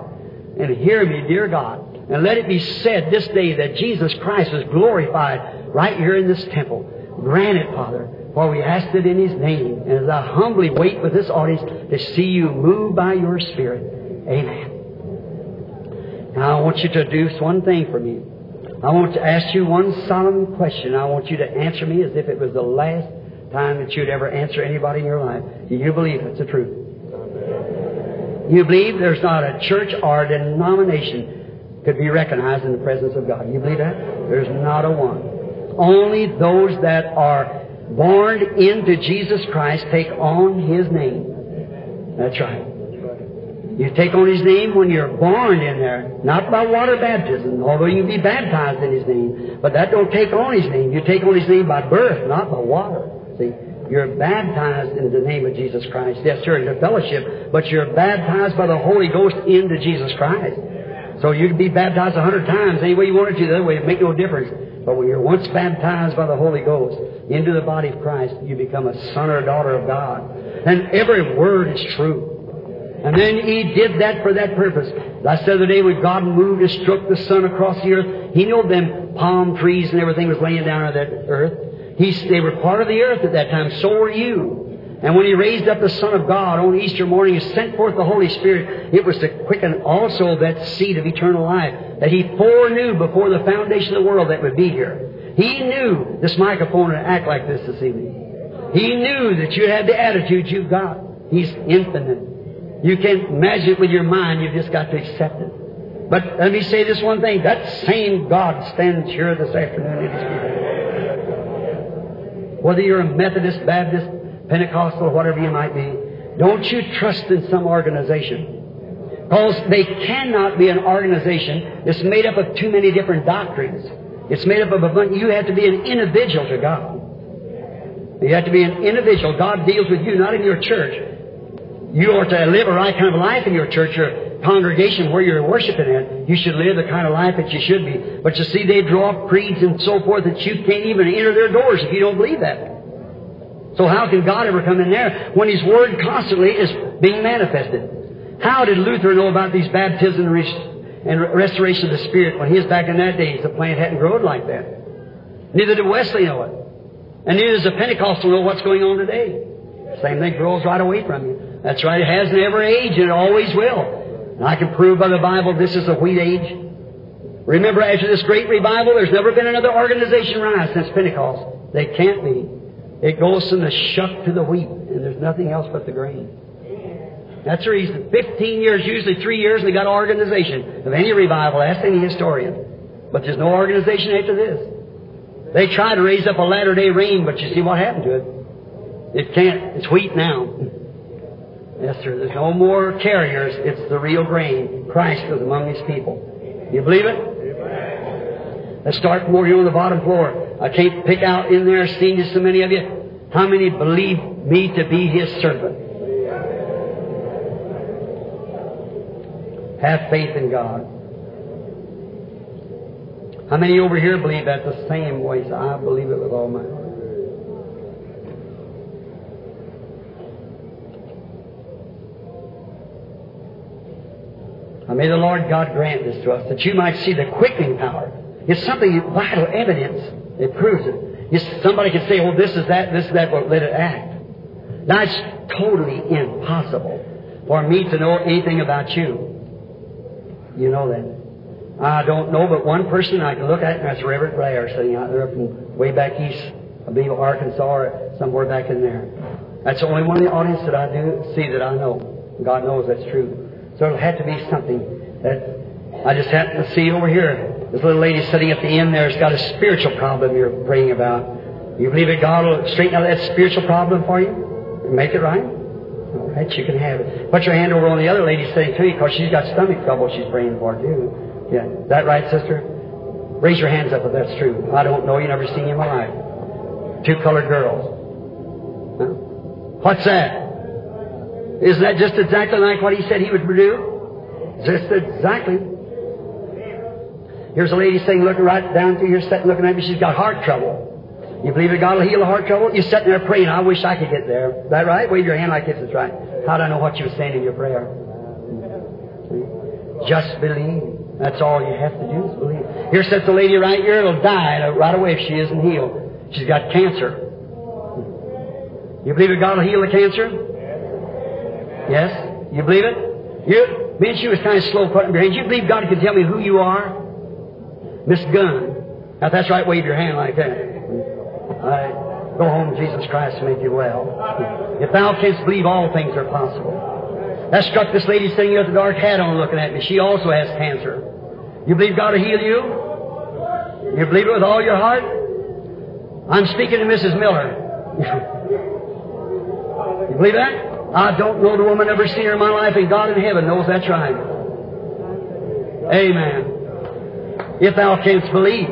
and hear me, dear God, and let it be said this day that Jesus Christ is glorified right here in this temple. Grant it, Father, for we asked it in His name, and as I humbly wait with this audience to see you move by your Spirit. Amen. Now I want you to do one thing for me. I want to ask you one solemn question. I want you to answer me as if it was the last time that you'd ever answer anybody in your life. Do you believe it's the truth? You believe there's not a church or a denomination could be recognized in the presence of God. You believe that? There's not a one. Only those that are born into Jesus Christ take on His name. That's right. You take on His name when you're born in there, not by water baptism, although you can be baptized in His name, but that don't take on His name. You take on His name by birth, not by water. See, you're baptized in the name of Jesus Christ. Yes, you're in the fellowship, but you're baptized by the Holy Ghost into Jesus Christ. So you can be baptized a hundred times any way you wanted to, the other way, it make no difference. But when you're once baptized by the Holy Ghost into the body of Christ, you become a son or daughter of God. And every word is true. And then He did that for that purpose. Last the other day when God moved and struck the sun across the earth, He knew them palm trees and everything was laying down on that earth. He, they were part of the earth at that time. So were you. And when He raised up the Son of God on Easter morning He sent forth the Holy Spirit, it was to quicken also that seed of eternal life that He foreknew before the foundation of the world that would be here. He knew this microphone would act like this this evening. He knew that you had the attitude you've got. He's infinite. You can't imagine it with your mind, you've just got to accept it. But let me say this one thing. That same God stands here this afternoon in His people. Whether you're a Methodist, Baptist, Pentecostal, whatever you might be, don't you trust in some organization. Because they cannot be an organization that's made up of too many different doctrines. It's made up of a bunch. You have to be an individual to God. You have to be an individual. God deals with you, not in your church. You ought to live a right kind of life in your church or congregation where you're worshiping at. You should live the kind of life that you should be. But you see, they draw up creeds and so forth that you can't even enter their doors if you don't believe that. So how can God ever come in there when His Word constantly is being manifested? How did Luther know about these baptisms and restoration of the Spirit when he was back in that days? The plant hadn't grown like that. Neither did Wesley know it. And neither does the Pentecostal know what's going on today. Same thing grows right away from you. That's right. It has never aged and it always will. And I can prove by the Bible this is a wheat age. Remember, after this great revival, there's never been another organization rise since Pentecost. They can't be. It goes from the shuck to the wheat, and there's nothing else but the grain. That's the reason. Fifteen years, usually three years, and they got an organization of any revival. Ask any historian. But there's no organization after this. They try to raise up a latter day rain, but you see what happened to it. It can't. It's wheat now. Yes, sir. There's no more carriers. It's the real grain. Christ was among His people. You believe it? Let's start from over here on the bottom floor. I can't pick out in there, seen seeing so many of you. How many believe me to be His servant? Have faith in God. How many over here believe that the same? So I believe it with all my heart. May the Lord God grant this to us, that you might see the quickening power. It's something vital evidence. It proves it. It's, somebody can say, "Oh, this is that, this is that," but let it act. Now it's totally impossible for me to know anything about you. You know that. I don't know but one person I can look at, and that's Reverend Blair sitting out there from way back east, I believe Arkansas or somewhere back in there. That's the only one in the audience that I do see that I know. God knows that's true. So it'll have to be something that I just happen to see over here. This little lady sitting at the end there has got a spiritual problem you're praying about. You believe that God will straighten out that spiritual problem for you? And make it right? All right, you can have it. Put your hand over on the other lady sitting to you because she's got stomach trouble she's praying for too. Yeah. Is that right, sister? Raise your hands up if that's true. I don't know. You never seen you in my life. Two colored girls. Huh? What's that? Isn't that just exactly like what he said he would do? Just exactly. Here's a lady saying, looking right down through here, sitting looking at me, she's got heart trouble. You believe that God will heal the heart trouble? You're sitting there praying, I wish I could get there. Is that right? Wave your hand like this is right. How do I know what you were saying in your prayer? Just believe. That's all you have to do is believe. Here sits a lady right here, it'll die right away if she isn't healed. She's got cancer. You believe that God will heal the cancer? Yes? You believe it? You, me and she was kind of slow putting your hands. You believe God can tell me who you are? Miss Gunn. Now, that's right, wave your hand like that. All right. Go home, Jesus Christ, to make you well. If thou canst believe, all things are possible. That struck this lady sitting here with the dark hat on looking at me. She also has cancer. You believe God will heal you? You believe it with all your heart? I'm speaking to Mrs. Miller. you believe that? I don't know the woman, ever seen her in my life, and God in heaven knows that's right. Amen. If thou canst believe.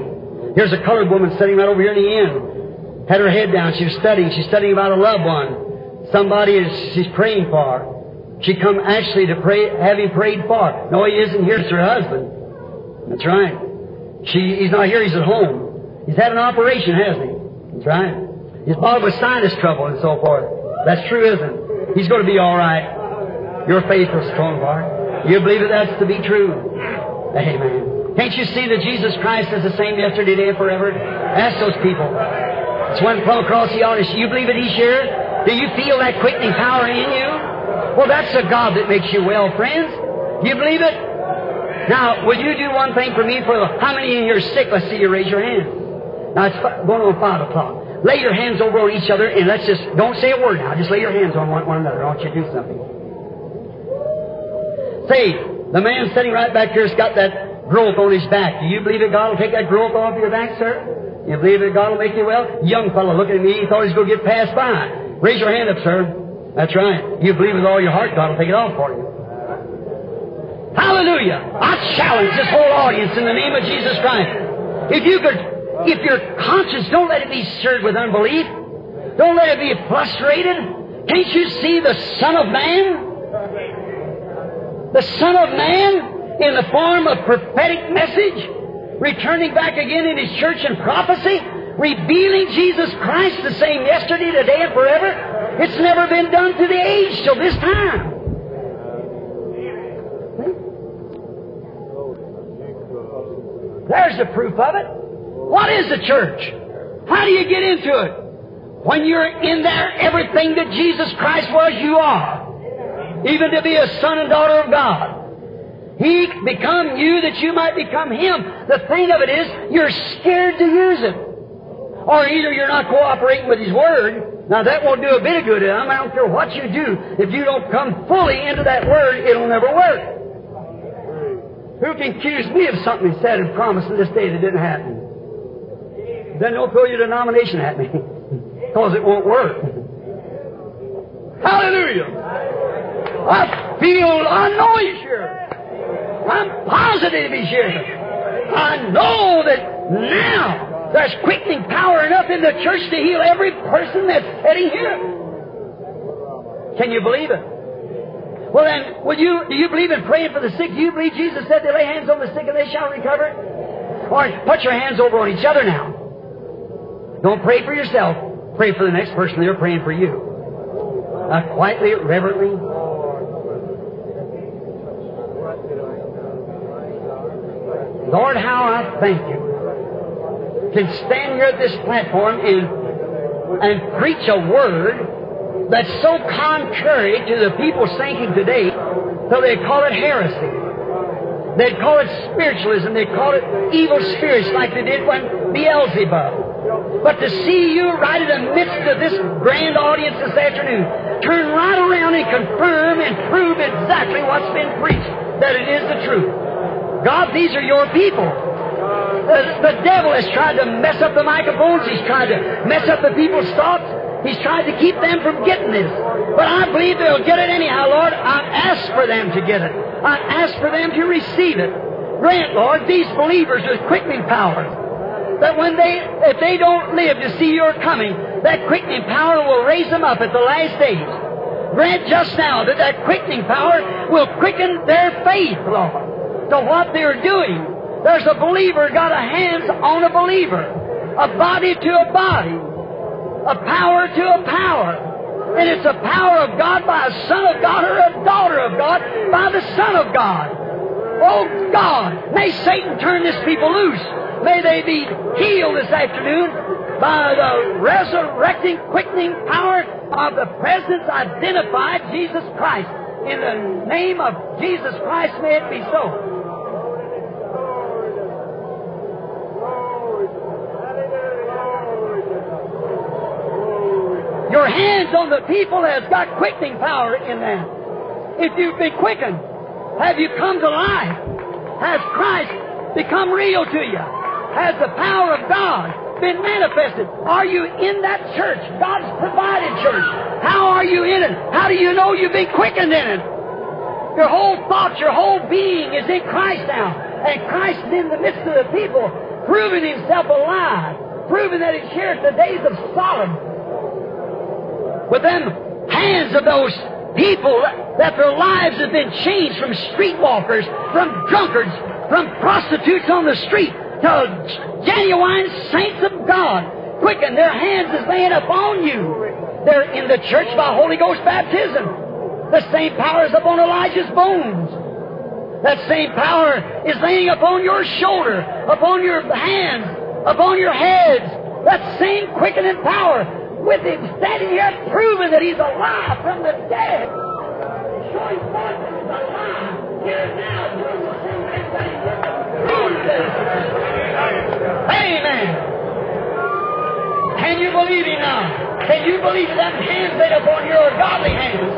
Here's a colored woman sitting right over here in the end. Had her head down. She was studying. She's studying about a loved one. Somebody is she's praying for. She come actually to pray, have him prayed for. No, he isn't here. It's her husband. That's right. She, he's not here. He's at home. He's had an operation, hasn't he? That's right. He's bothered with sinus trouble and so forth. That's true, isn't it? He's going to be all right. Your faith is strong, Bart. You believe that that's to be true. Amen. Can't you see that Jesus Christ is the same yesterday, today, and forever? Ask those people. It's one come across the audience. You believe that He's here? Do you feel that quickening power in you? Well, that's the God that makes you well, friends. You believe it? Now, will you do one thing for me? For how many in are sick? Let's see you raise your hand. Now it's going on oh five o'clock. Lay your hands over on each other and let's just don't say a word now. Just lay your hands on one, one another. I want you to do something. Say, the man sitting right back here has got that growth on his back. Do you believe that God will take that growth off your back, sir? You believe that God will make you well? Young fellow looking at me, he thought he was going to get passed by. Raise your hand up, sir. That's right. You believe with all your heart, God will take it off for you. Hallelujah! I challenge this whole audience in the name of Jesus Christ. If you could if your conscience, don't let it be stirred with unbelief. Don't let it be frustrated. Can't you see the Son of Man? The Son of Man in the form of prophetic message, returning back again in His church and prophecy, revealing Jesus Christ the same yesterday, today, and forever. It's never been done to the age till this time. Hmm? There's the proof of it. What is the church? How do you get into it? When you're in there, everything that Jesus Christ was, you are. Even to be a son and daughter of God. He become you that you might become Him. The thing of it is, you're scared to use it. Or either you're not cooperating with His Word. Now that won't do a bit of good. I don't care what you do. If you don't come fully into that Word, it'll never work. Who can accuse me of something He said and promised in this day that didn't happen? Then don't throw your denomination at me, because it won't work. Hallelujah! I feel, I know here. I'm positive He's here. I know that now there's quickening power enough in the church to heal every person that's sitting here. Can you believe it? Well then, will you, do you believe in praying for the sick? Do you believe Jesus said they lay hands on the sick and they shall recover? Or put your hands over on each other now. Don't pray for yourself. Pray for the next person. They're praying for you. Quietly, reverently. Lord, how I thank you. Can stand here at this platform and, and preach a word that's so contrary to the people's thinking today, so they call it heresy. They'd call it spiritualism. They'd call it evil spirits like they did when Beelzebub. But to see you right in the midst of this grand audience this afternoon, turn right around and confirm and prove exactly what's been preached, that it is the truth. God, these are your people. The, the devil has tried to mess up the microphones. He's tried to mess up the people's thoughts. He's tried to keep them from getting this. But I believe they'll get it anyhow, Lord. I ask for them to get it. I ask for them to receive it. Grant, Lord, these believers with quickening powers that when they, if they don't live to see your coming, that quickening power will raise them up at the last days. Grant just now that that quickening power will quicken their faith, Lord, to what they're doing. There's a believer got a hands on a believer, a body to a body, a power to a power. And it's a power of God by a son of God or a daughter of God by the Son of God. Oh God, may Satan turn this people loose. May they be healed this afternoon by the resurrecting, quickening power of the presence identified Jesus Christ. In the name of Jesus Christ, may it be so. Your hands on the people has got quickening power in them. If you've been quickened, have you come to life? Has Christ become real to you? Has the power of God been manifested? Are you in that church? God's provided church. How are you in it? How do you know you've been quickened in it? Your whole thought, your whole being is in Christ now. And Christ is in the midst of the people, proving himself alive, proving that he's here at the days of Solomon. With them hands of those people that their lives have been changed from streetwalkers, from drunkards, from prostitutes on the street to genuine saints of God. Quicken, their hands is laying upon you. They're in the church by Holy Ghost baptism. The same power is upon Elisha's bones. That same power is laying upon your shoulder, upon your hands, upon your heads. That same quickening power with him standing here proving that he's alive from the dead. Showing forth that he's alive here now Amen. Can you believe him now? Can you believe that hands laid upon your godly hands?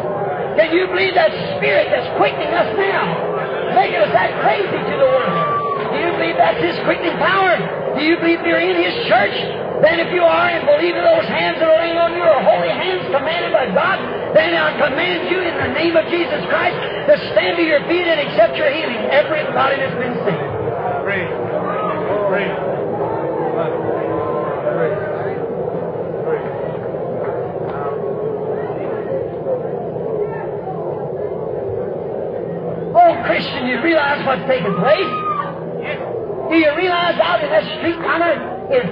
Can you believe that Spirit that's quickening us now? Making us that crazy to the world. Do you believe that's His quickening power? Do you believe you're in His church? Then if you are and believe in those hands that are laying on you are holy hands commanded by God, then I command you in the name of Jesus Christ to stand to your feet and accept your healing. Everybody that's been Pray. Oh, Christian, you realize what's taking place? Do you realize out in that street corner is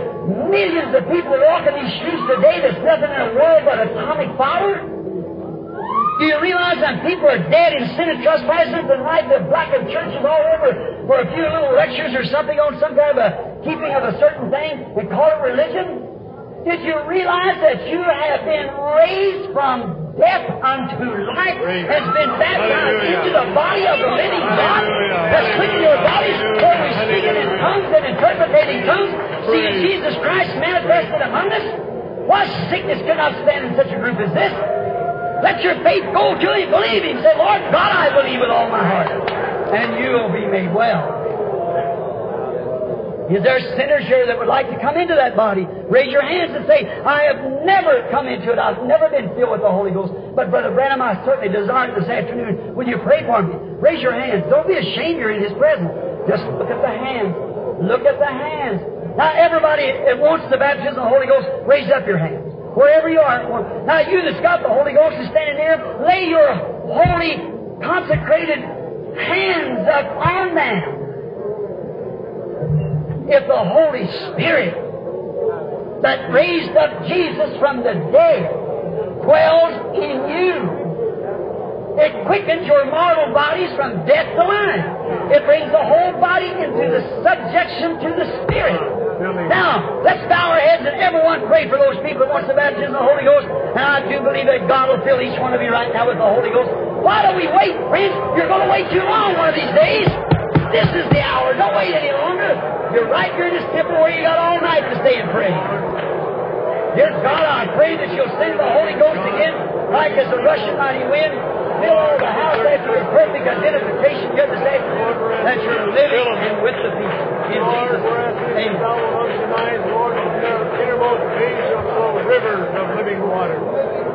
millions of people walking these streets today there's nothing in the world but atomic fire? Do you realize that people are dead in sin and trespasses and like the blackened churches all over for a few little lectures or something on some kind of a keeping of a certain thing We call it religion? Did you realize that you have been raised from death unto life has been baptized into the body of the living God that's quickened your bodies where we speaking in tongues and interpreting tongues, seeing Jesus Christ manifested among us. What sickness cannot stand in such a group as this? Let your faith go to Him. Believe Him. Say, Lord God, I believe with all my heart. And you will be made well. Is there sinners here that would like to come into that body? Raise your hands and say, I have never come into it. I've never been filled with the Holy Ghost. But Brother Branham, I certainly desire it this afternoon. Will you pray for me? Raise your hands. Don't be ashamed you're in His presence. Just look at the hands. Look at the hands. Now everybody that wants the baptism of the Holy Ghost, raise up your hands. Wherever you are. Now you that's got the Holy Ghost is standing there, lay your holy, consecrated hands up on them if the Holy Spirit that raised up Jesus from the dead dwells in you, it quickens your mortal bodies from death to life. It brings the whole body into the subjection to the Spirit. Now, let's bow our heads and everyone pray for those people that want the baptism of the Holy Ghost. And I do believe that God will fill each one of you right now with the Holy Ghost. Why don't we wait, friends? You're going to wait too long one of these days. This is the hour. Don't wait any longer. You're right here in this temple where you got all night to stay and pray. Yes, God, I pray that you'll send the Holy Ghost again, like as the rushing mighty wind. Fill all the house after a perfect identification, goodness, after that you're living and with the people. In Lord, Jesus' name. Lord, innermost veins shall flow rivers of living water.